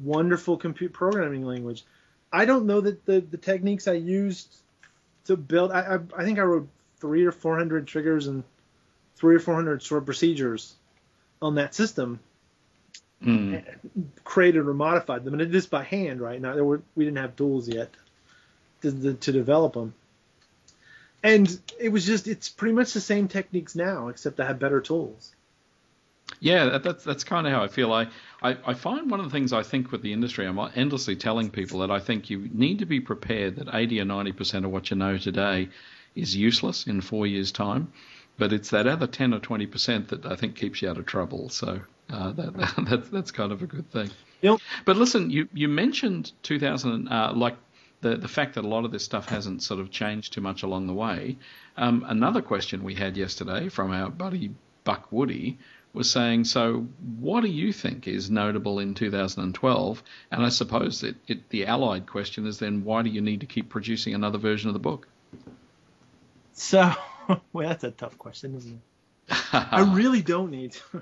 B: wonderful compute programming language. I don't know that the, the techniques I used to build. I, I, I think I wrote three or four hundred triggers and three or four hundred sort of procedures on that system, mm. created or modified them, and it is by hand right now. There were we didn't have tools yet to, to develop them, and it was just it's pretty much the same techniques now, except I have better tools.
A: Yeah, that, that's that's kind of how I feel. I, I, I find one of the things I think with the industry, I'm endlessly telling people that I think you need to be prepared that 80 or 90 percent of what you know today is useless in four years' time but it's that other 10 or 20 percent that I think keeps you out of trouble. So uh, that, that, that's that's kind of a good thing.
B: Yep.
A: But listen, you you mentioned 2000, uh, like the the fact that a lot of this stuff hasn't sort of changed too much along the way. Um, another question we had yesterday from our buddy Buck Woody was saying, so what do you think is notable in 2012? And I suppose it, it, the allied question is then, why do you need to keep producing another version of the book?
B: So well, that's a tough question, isn't it? I really don't need.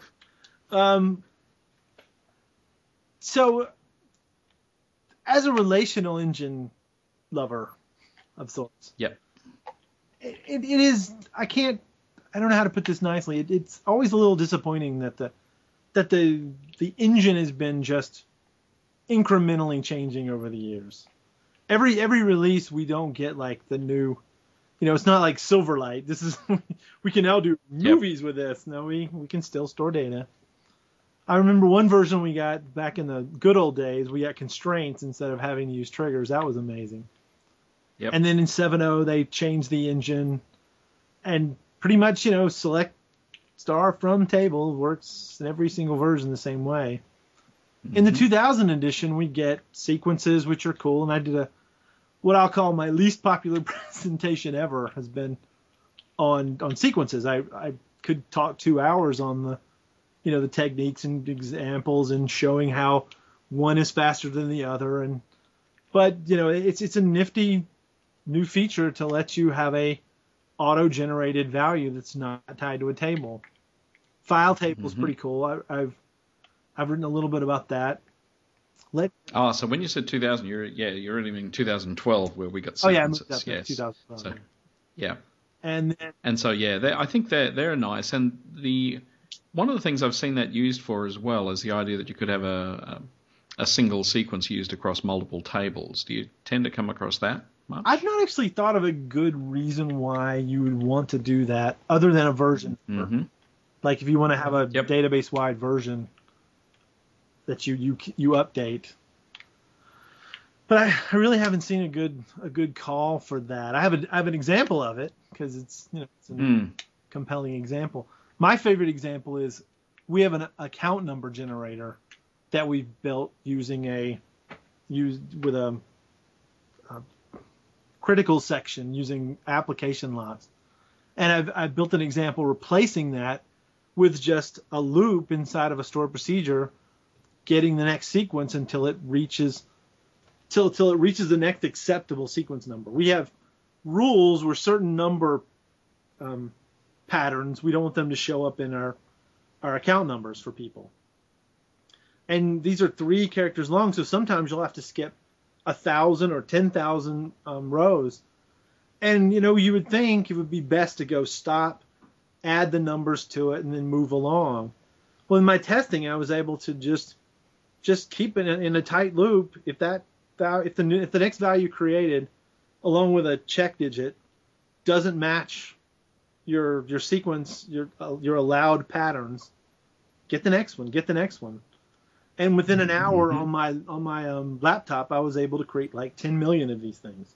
B: Um, so, as a relational engine lover of sorts,
A: yep,
B: it, it is. I can't. I don't know how to put this nicely. It, it's always a little disappointing that the that the the engine has been just incrementally changing over the years. Every every release, we don't get like the new you know, it's not like Silverlight. This is we can now do movies yep. with this. No, we we can still store data. I remember one version we got back in the good old days. We got constraints instead of having to use triggers. That was amazing. Yep. And then in 7.0 they changed the engine, and pretty much you know select star from table works in every single version the same way. Mm-hmm. In the mm-hmm. 2000 edition, we get sequences which are cool, and I did a what I'll call my least popular presentation ever has been on on sequences. I I could talk two hours on the you know the techniques and examples and showing how one is faster than the other and but you know it's it's a nifty new feature to let you have a auto generated value that's not tied to a table. File table is mm-hmm. pretty cool. I, I've I've written a little bit about that.
A: Let oh, so when you said 2000, you're yeah, you're meaning 2012 where we got sequences. Oh yeah, yes. 2012. So, yeah.
B: And then,
A: and so yeah, I think they're they're nice. And the one of the things I've seen that used for as well is the idea that you could have a, a, a single sequence used across multiple tables. Do you tend to come across that? Much?
B: I've not actually thought of a good reason why you would want to do that, other than a version.
A: Mm-hmm.
B: Like if you want to have a yep. database wide version, that you you you update. But I, I really haven't seen a good a good call for that. I have a I have an example of it because it's you know it's a mm. compelling example. My favorite example is we have an account number generator that we've built using a used with a, a critical section using application locks. And I've, I've built an example replacing that with just a loop inside of a stored procedure getting the next sequence until it reaches till till it reaches the next acceptable sequence number. We have rules where certain number um, patterns we don't want them to show up in our are account numbers for people. And these are three characters long, so sometimes you'll have to skip a thousand or ten thousand um, rows. And you know, you would think it would be best to go stop, add the numbers to it, and then move along. Well, in my testing, I was able to just just keep it in a tight loop. If that if the if the next value created, along with a check digit, doesn't match your your sequence, your uh, your allowed patterns, get the next one, get the next one. And within an hour mm-hmm. on my on my um, laptop, I was able to create like 10 million of these things,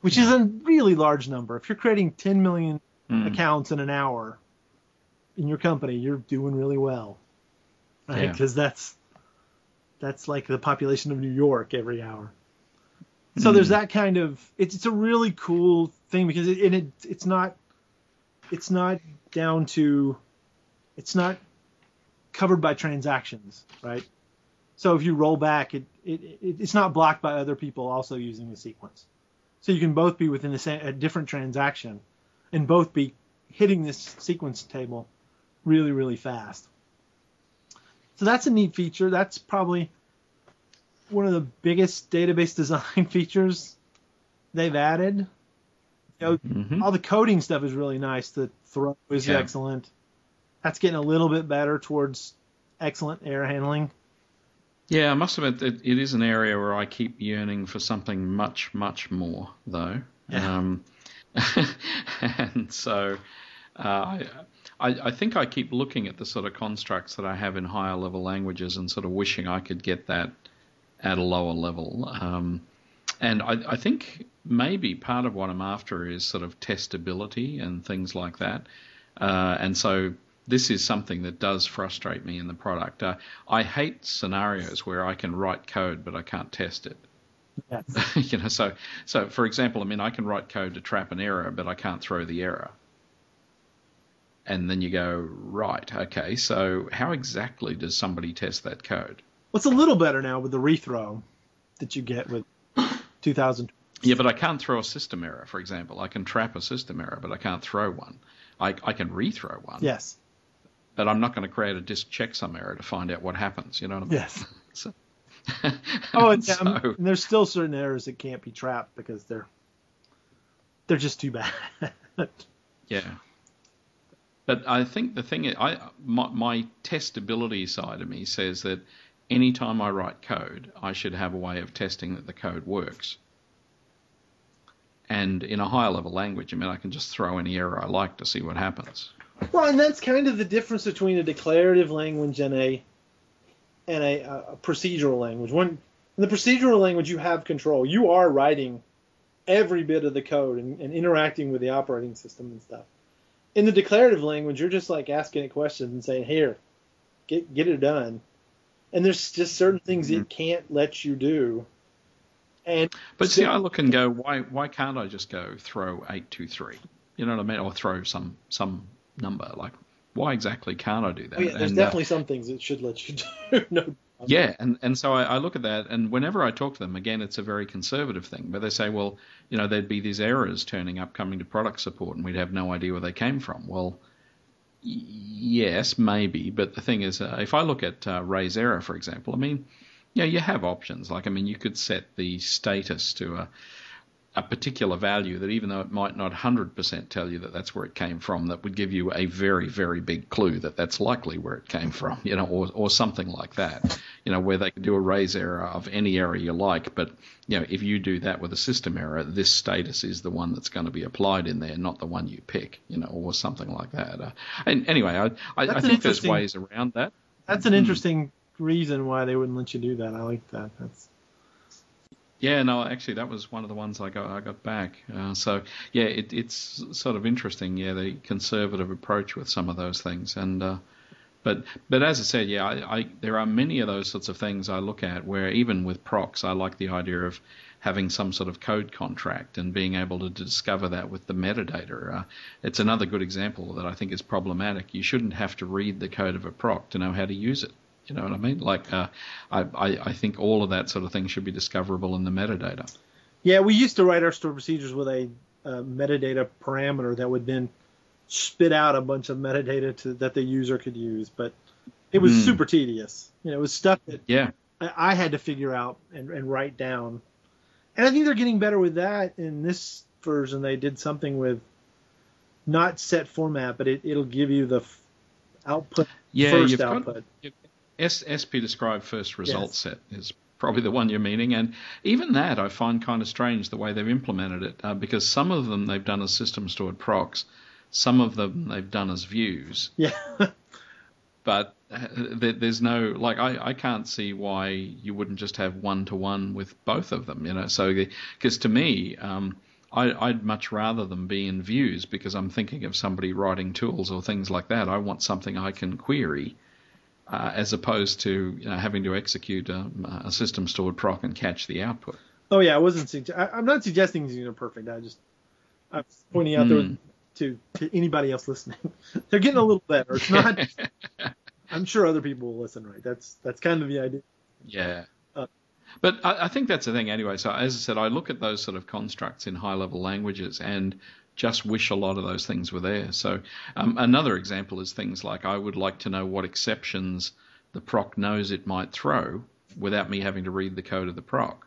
B: which is a really large number. If you're creating 10 million mm. accounts in an hour in your company, you're doing really well, right? Because yeah. that's that's like the population of New York every hour. So mm. there's that kind of it's it's a really cool thing because it, it it's not it's not down to it's not covered by transactions, right? So if you roll back, it, it, it, it's not blocked by other people also using the sequence. So you can both be within the same, a different transaction and both be hitting this sequence table really, really fast. So that's a neat feature. That's probably one of the biggest database design features they've added. You know, mm-hmm. all the coding stuff is really nice. The throw is yeah. excellent. That's getting a little bit better towards excellent error handling.
A: Yeah, I must admit it, it is an area where I keep yearning for something much, much more, though. Yeah. Um, and so uh, I, I, I think I keep looking at the sort of constructs that I have in higher level languages and sort of wishing I could get that at a lower level. Um, and I, I, think maybe part of what I'm after is sort of testability and things like that. Uh, and so this is something that does frustrate me in the product. Uh, I hate scenarios where I can write code but I can't test it. Yes. you know, so so for example, I mean, I can write code to trap an error, but I can't throw the error and then you go, right, okay, so how exactly does somebody test that code?
B: Well, it's a little better now with the rethrow that you get with 2000.
A: Yeah, but I can't throw a system error, for example. I can trap a system error, but I can't throw one. I, I can rethrow one.
B: Yes.
A: But I'm not going to create a disk checksum error to find out what happens. You know what I mean?
B: Yes. so, oh, and, so, um, and there's still certain errors that can't be trapped because they're they're just too bad.
A: yeah. But I think the thing is, I my, my testability side of me says that anytime I write code, I should have a way of testing that the code works. And in a higher level language, I mean, I can just throw any error I like to see what happens.
B: Well, and that's kind of the difference between a declarative language and a and a, a procedural language. When in the procedural language, you have control. You are writing every bit of the code and, and interacting with the operating system and stuff in the declarative language, you're just like asking it questions and saying, "Here, get get it done." And there's just certain things mm-hmm. it can't let you do. And
A: but see, I look and go, why why can't I just go throw eight two three? You know what I mean? Or throw some some number. Like, why exactly can't I do that? Oh,
B: yeah, there's and, uh, definitely uh, some things it should let you do. no
A: yeah, and, and so I, I, look at that, and whenever I talk to them, again, it's a very conservative thing. But they say, well, you know, there'd be these errors turning up coming to product support, and we'd have no idea where they came from. Well, y- yes, maybe, but the thing is, uh, if I look at uh, RAISERROR, for example, I mean, yeah, you have options. Like, I mean, you could set the status to a a particular value that even though it might not 100% tell you that that's where it came from, that would give you a very, very big clue that that's likely where it came from, you know, or, or something like that, you know, where they can do a RAISERROR of any error you like. But, you know, if you do that with a system error, this status is the one that's going to be applied in there, not the one you pick, you know, or something like that. Uh, and anyway, I, I, I think there's ways around that.
B: That's an hmm. interesting reason why they wouldn't let you do that. I like that. That's
A: yeah, no, actually, that was one of the ones I got I got back. Uh, so yeah, it, it's sort of interesting. Yeah, the conservative approach with some of those things, and uh, but but as I said, yeah, I, I, there are many of those sorts of things I look at where even with procs, I like the idea of having some sort of code contract and being able to discover that with the metadata. Uh, it's another good example that I think is problematic. You shouldn't have to read the code of a proc to know how to use it. You know what I mean? Like, uh, I, I, I think all of that sort of thing should be discoverable in the metadata.
B: Yeah, we used to write our stored procedures with a uh, metadata parameter that would then spit out a bunch of metadata to, that the user could use, but it was
A: Hmm.
B: super tedious. You know, it was stuff that
A: Yeah.
B: I, I had to figure out and, and write down. And I think they're getting better with that. In this version, they did something with not set format, but it, it'll give you the f- output
A: Yeah,
B: 1st
A: you've
B: output.
A: S- SP describe first result
B: Yes.
A: set is probably the one you're meaning, and even that I find kind of strange the way they've implemented it uh, because some of them they've done as system stored procs, some of them they've done as views,
B: Yeah.
A: but uh, there, there's no like I, I can't see why you wouldn't just have one to one with both of them, you know. So because to me. Um, I, I'd much rather them be in views because I'm thinking of somebody writing tools or things like that. I want something I can query uh, as opposed to you know, having to execute a, a system stored proc and catch the output.
B: Oh yeah, I wasn't. I, I'm not suggesting these are perfect. I just I'm pointing out there
A: Hmm.
B: to to anybody else listening. They're getting a little better. It's not. I'm sure other people will listen. Right. That's that's kind of the idea.
A: yeah.
B: Uh,
A: but I, I think that's the thing anyway. So as I said, I look at those sort of constructs in high level languages and just wish a lot of those things were there. So um, another example is things like I would like to know what exceptions the proc knows it might throw without me having to read the code of the proc.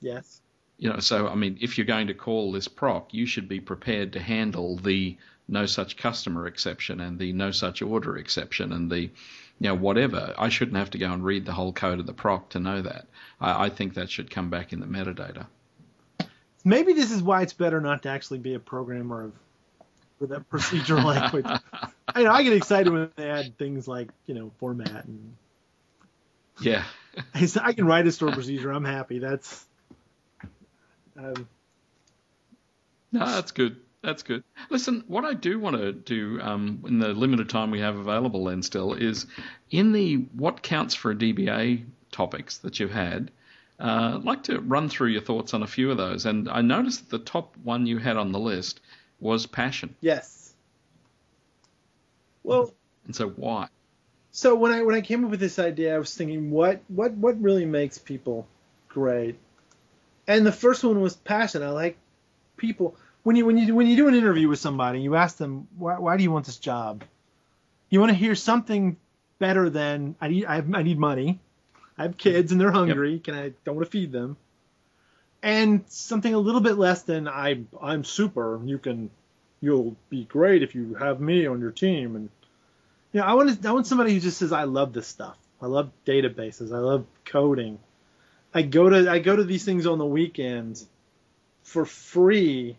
B: Yes.
A: you know, so I mean, if you're going to call this proc, you should be prepared to handle the no such customer exception and the no such order exception and the, you know, whatever. I shouldn't have to go and read the whole code of the proc to know that. I, I think that should come back in the metadata.
B: Maybe this is why it's better not to actually be a programmer of with a procedural language. I know I get excited when they add things like you know format and
A: Yeah.
B: I can write a store procedure. I'm happy. That's um,
A: No, that's good. That's good. Listen, what I do want to do um, in the limited time we have available then still is in the what counts for a DBA topics that you've had, uh, I'd like to run through your thoughts on a few of those. And I noticed that the top one you had on the list was passion.
B: yes. Well,
A: And so why?
B: so when I when I came up with this idea, I was thinking what what what really makes people great, and the first one was passion. I like people when you when you when you do an interview with somebody, you ask them why why do you want this job? You want to hear something better than I need I, have, I need money, I have kids and they're hungry. Can I don't want to feed them, and something a little bit less than I I'm super. You can you'll be great if you have me on your team and you know, I want to, I want somebody who just says I love this stuff. I love databases. I love coding. I go to I go to these things on the weekends for free.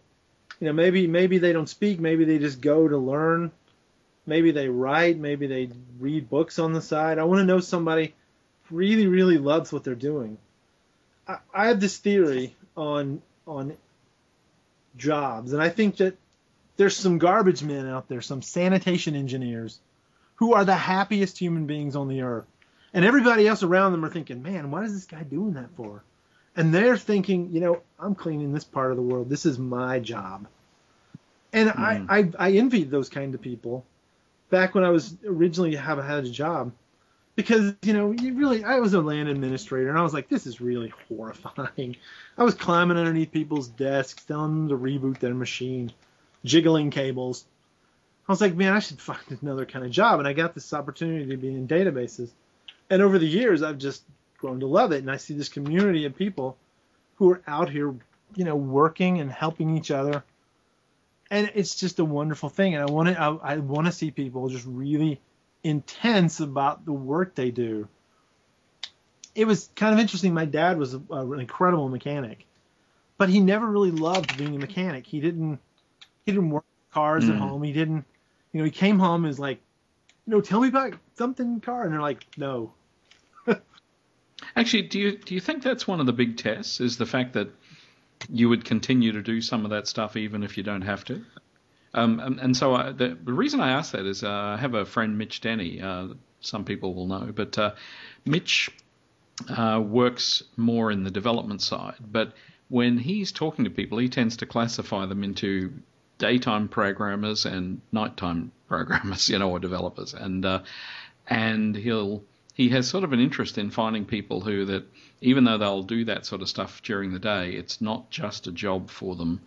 B: You know, maybe maybe they don't speak. Maybe they just go to learn. Maybe they write. Maybe they read books on the side. I want to know somebody really really loves what they're doing. I, I have this theory on on jobs, and I think that there's some garbage men out there, some sanitation engineers who are the happiest human beings on the earth. And everybody else around them are thinking, man, what is this guy doing that for? And they're thinking, you know, I'm cleaning this part of the world. This is my job. And I, hmm. I, I envied those kind of people back when I was originally have had a job. Because, you know, you really I was a LAN administrator and I was like, this is really horrifying. I was climbing underneath people's desks, telling them to reboot their machine, jiggling cables. I was like, man, I should find another kind of job. And I got this opportunity to be in databases. And over the years, I've just grown to love it. And I see this community of people who are out here, you know, working and helping each other. And it's just a wonderful thing. And I want to, I, I want to see people just really intense about the work they do. It was kind of interesting. My dad was a, an incredible mechanic, but he never really loved being a mechanic. He didn't, he didn't work cars at
A: Mm.
B: home. He didn't, you know, he came home and was like, you know, tell me about something car, and they're like, no.
A: Actually, do you do you think that's one of the big tests? Is the fact that you would continue to do some of that stuff even if you don't have to? Um, and, and so I, the, the reason I ask that is uh, I have a friend, Mitch Denny. Uh, some people will know, but uh, Mitch uh, works more in the development side. But when he's talking to people, he tends to classify them into daytime programmers and nighttime programmers, you know, or developers. And uh, and he'll he has sort of an interest in finding people who that even though they'll do that sort of stuff during the day, it's not just a job for them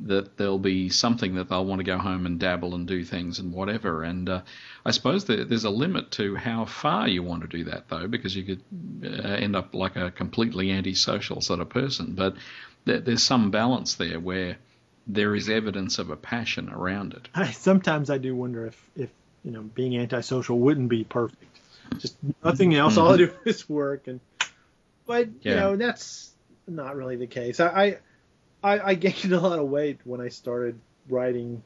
A: that there'll be something that they'll want to go home and dabble and do things and whatever. And uh, I suppose there's a limit to how far you want to do that, though, because you could uh, end up like a completely antisocial sort of person. But there, there's some balance there where there is evidence of a passion around it.
B: I, sometimes I do wonder if, if you know being antisocial wouldn't be perfect. Just nothing else. Mm-hmm. All I do is work, and but yeah. you know that's not really the case. I, I I gained a lot of weight when I started writing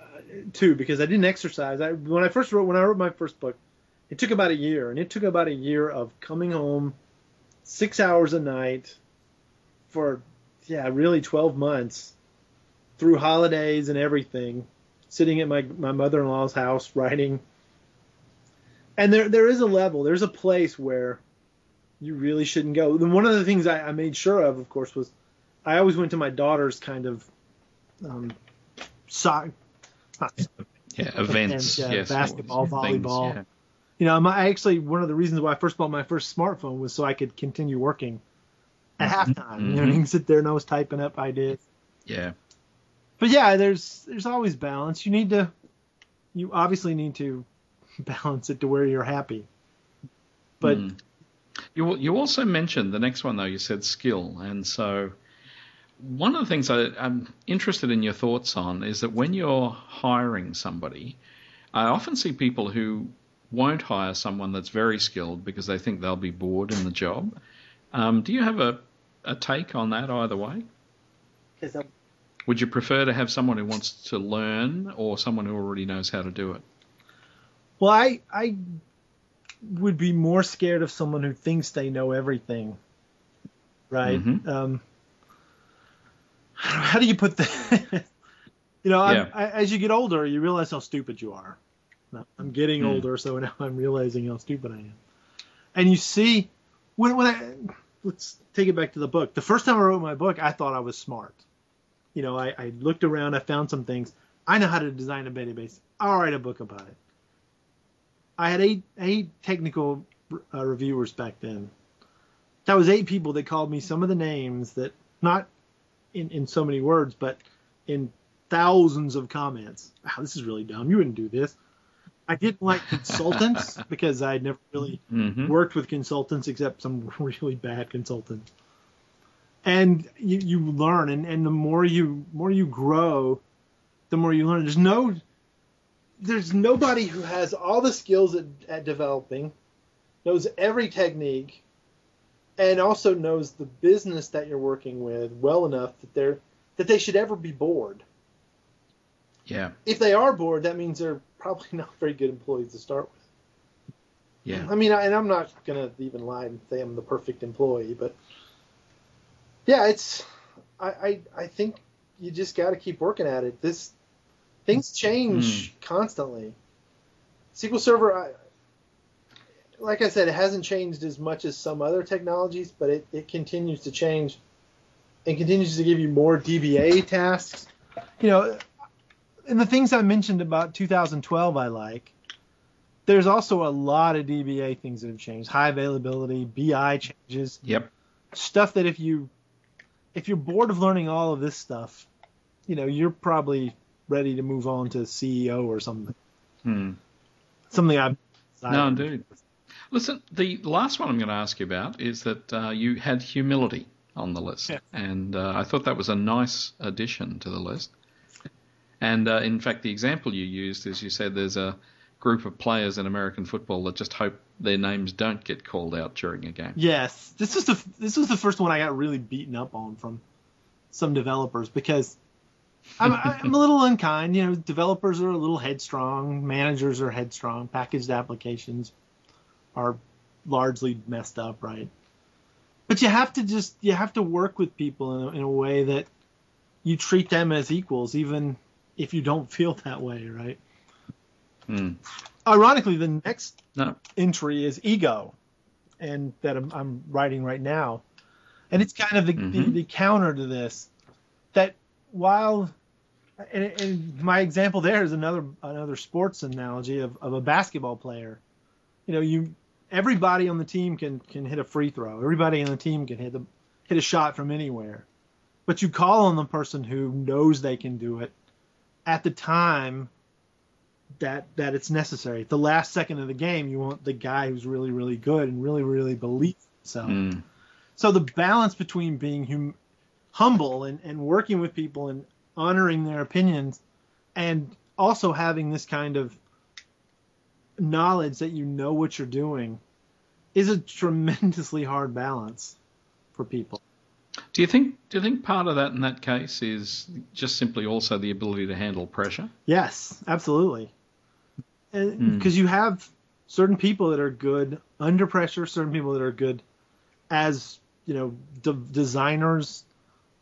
B: uh, too because I didn't exercise. I when I first wrote when I wrote my first book, it took about a year, and it took about a year of coming home six hours a night for yeah really 12 months through holidays and everything sitting at my, my mother-in-law's house writing and there there is a level there's a place where you really shouldn't go and one of the things I, I made sure of of course was i always went to my daughter's kind of um so,
A: yeah events and, uh,
B: yes, basketball volleyball things, yeah. you know my, I actually one of the reasons why i first bought my first smartphone was so i could continue working at mm-hmm. halftime. Mm-hmm. You know, you can sit there and I was typing up ideas.
A: Yeah.
B: But yeah, there's there's always balance. You need to you obviously need to balance it to where you're happy. But mm.
A: you you also mentioned the next one though. You said skill, and so one of the things I, I'm interested in your thoughts on is that when you're hiring somebody, I often see people who won't hire someone that's very skilled because they think they'll be bored in the job. Um, do you have a, a take on that either way? Would you prefer to have someone who wants to learn or someone who already knows how to do it?
B: Well, I I would be more scared of someone who thinks they know everything, right? Mm-hmm. Um, how do you put that? you know, yeah. I, as you get older, you realize how stupid you are. I'm getting mm. older, so now I'm realizing how stupid I am. And you see, when when I let's take it back to the book. The first time I wrote my book, I thought I was smart. You know, I, I looked around, I found some things. I know how to design a database. I'll write a book about it. I had eight eight technical uh, reviewers back then. That was eight people that called me some of the names that not in in so many words, but in thousands of comments. Wow, this is really dumb. You wouldn't do this. I didn't like consultants because I'd never really mm-hmm. worked with consultants except some really bad consultants. And you, you learn, and, and the more you more you grow, the more you learn. There's no there's nobody who has all the skills at, at developing, knows every technique, and also knows the business that you're working with well enough that they're that they should ever be bored.
A: Yeah.
B: If they are bored, that means they're probably not very good employees to start with.
A: Yeah.
B: I mean, I, and I'm not gonna even lie and say I'm the perfect employee, but yeah, it's I I, I think you just got to keep working at it. This things change mm. constantly. SQL Server, I, like I said, it hasn't changed as much as some other technologies, but it, it continues to change and continues to give you more DBA tasks. You know, and the things I mentioned about 2012 I like. There's also a lot of DBA things that have changed. High availability, BI changes.
A: Yep.
B: Stuff that if you if you're bored of learning all of this stuff, you know, you're probably ready to move on to CEO or something.
A: Hmm.
B: Something I've
A: No, indeed. Listen, the last one I'm going to ask you about is that uh, you had humility on the list, yeah. and uh, I thought that was a nice addition to the list. And uh, in fact, the example you used is you said there's a group of players in American football that just hope their names don't get called out during a game.
B: Yes, this was the this was the first one I got really beaten up on from some developers because I'm, I'm a little unkind. You know, developers are a little headstrong, managers are headstrong, packaged applications are largely messed up, right? But you have to just you have to work with people in a, in a way that you treat them as equals, even if you don't feel that way, right?
A: Hmm.
B: Ironically, the next no. entry is ego, and that I'm, I'm, writing right now, and it's kind of the, mm-hmm. the, the counter to this. That while and, and, my example there is another another sports analogy of, of a basketball player. You know, you everybody on the team can can hit a free throw. Everybody on the team can hit the hit a shot from anywhere. but you call on the person who knows they can do it at the time that that it's necessary. At the last second of the game, you want the guy who's really really good and really really believes himself.
A: Mm.
B: So the balance between being hum- humble and, and working with people and honoring their opinions and also having this kind of knowledge that you know what you're doing is a tremendously hard balance for people.
A: Do you think? Do you think part of that in that case is just simply also the ability to handle pressure?
B: Yes, absolutely. Because
A: Hmm.
B: you have certain people that are good under pressure, certain people that are good as you know de- designers,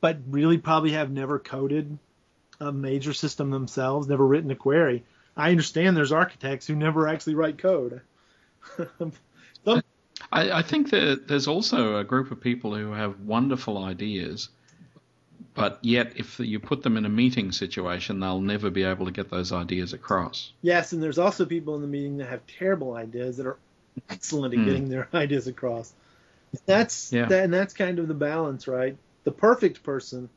B: but really probably have never coded a major system themselves, never written a query. I understand there's architects who never actually write code. Some,
A: I, I think that there's also a group of people who have wonderful ideas, but yet if you put them in a meeting situation, they'll never be able to get those ideas across.
B: yes, and there's also people in the meeting that have terrible ideas that are excellent at
A: Hmm.
B: getting their ideas across. That's
A: Yeah.
B: that, and that's kind of the balance, right? The perfect person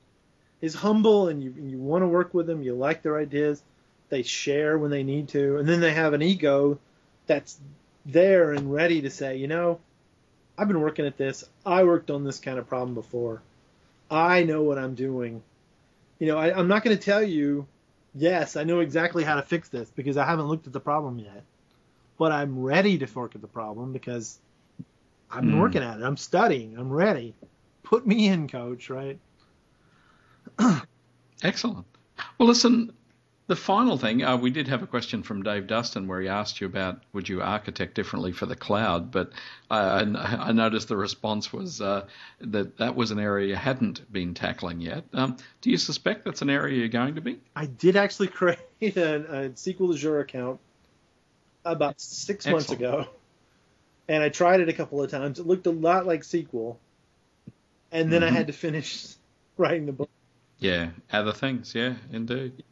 B: is humble, and you you want to work with them. You like their ideas. They share when they need to, and then they have an ego that's there and ready to say, you know, I've been working at this. I worked on this kind of problem before. I know what I'm doing. You know, I, I'm not going to tell you, yes, I know exactly how to fix this because I haven't looked at the problem yet. But I'm ready to work at the problem because I've been
A: Hmm.
B: working at it. I'm studying. I'm ready. Put me in, coach, right?
A: Excellent. Well, listen, the final thing, uh, we did have a question from Dave Dustin where he asked you about would you architect differently for the cloud, but I, I, I noticed the response was uh, that that was an area you hadn't been tackling yet. Um, do you suspect that's an area you're going to be?
B: I did actually create a, a SQL Azure account about six months ago, and I tried it a couple of times. It looked a lot like SQL, and then I
A: Mhm.
B: had to finish writing the book.
A: Yeah, other things. Yeah, indeed.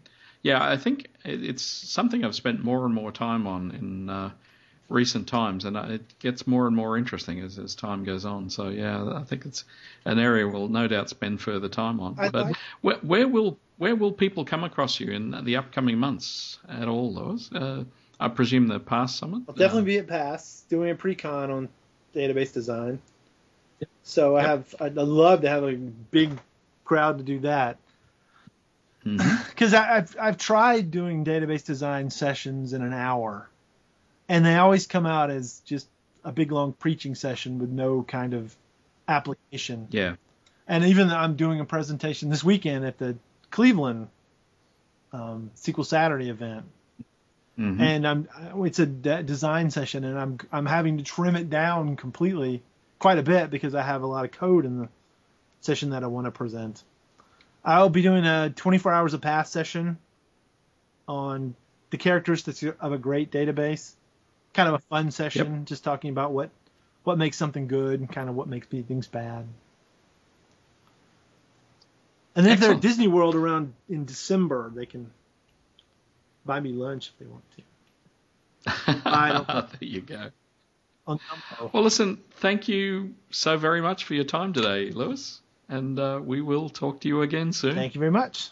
A: Yeah, I think it's something I've spent more and more time on in uh, recent times, and it gets more and more interesting as, as time goes on. So yeah, I think it's an area we'll no doubt spend further time on.
B: I-
A: but
B: I-
A: where, where will where will people come across you in the upcoming months at all, Louis? Uh, I presume the PASS summit.
B: I'll definitely be at PASS doing a pre-con on database design. So I
A: Yep.
B: have I'd love to have a big crowd to do that. Because I've I've tried doing database design sessions in an hour, and they always come out as just a big long preaching session with no kind of application.
A: Yeah.
B: And even though I'm doing a presentation this weekend at the Cleveland um, SQL Saturday event,
A: Mhm.
B: and I'm it's a de- design session, and I'm I'm having to trim it down completely, quite a bit because I have a lot of code in the session that I want to present. I'll be doing a 24 hours of PASS session on the characteristics of a great database, kind of a fun session, just talking about what what makes something good and kind of what makes things bad. And then if they're at Disney World around in December, they can buy me lunch if they want to. I don't-
A: there you go. Well, listen, thank you so very much for your time today, Louis, and uh, we will talk to you again soon.
B: Thank you very much.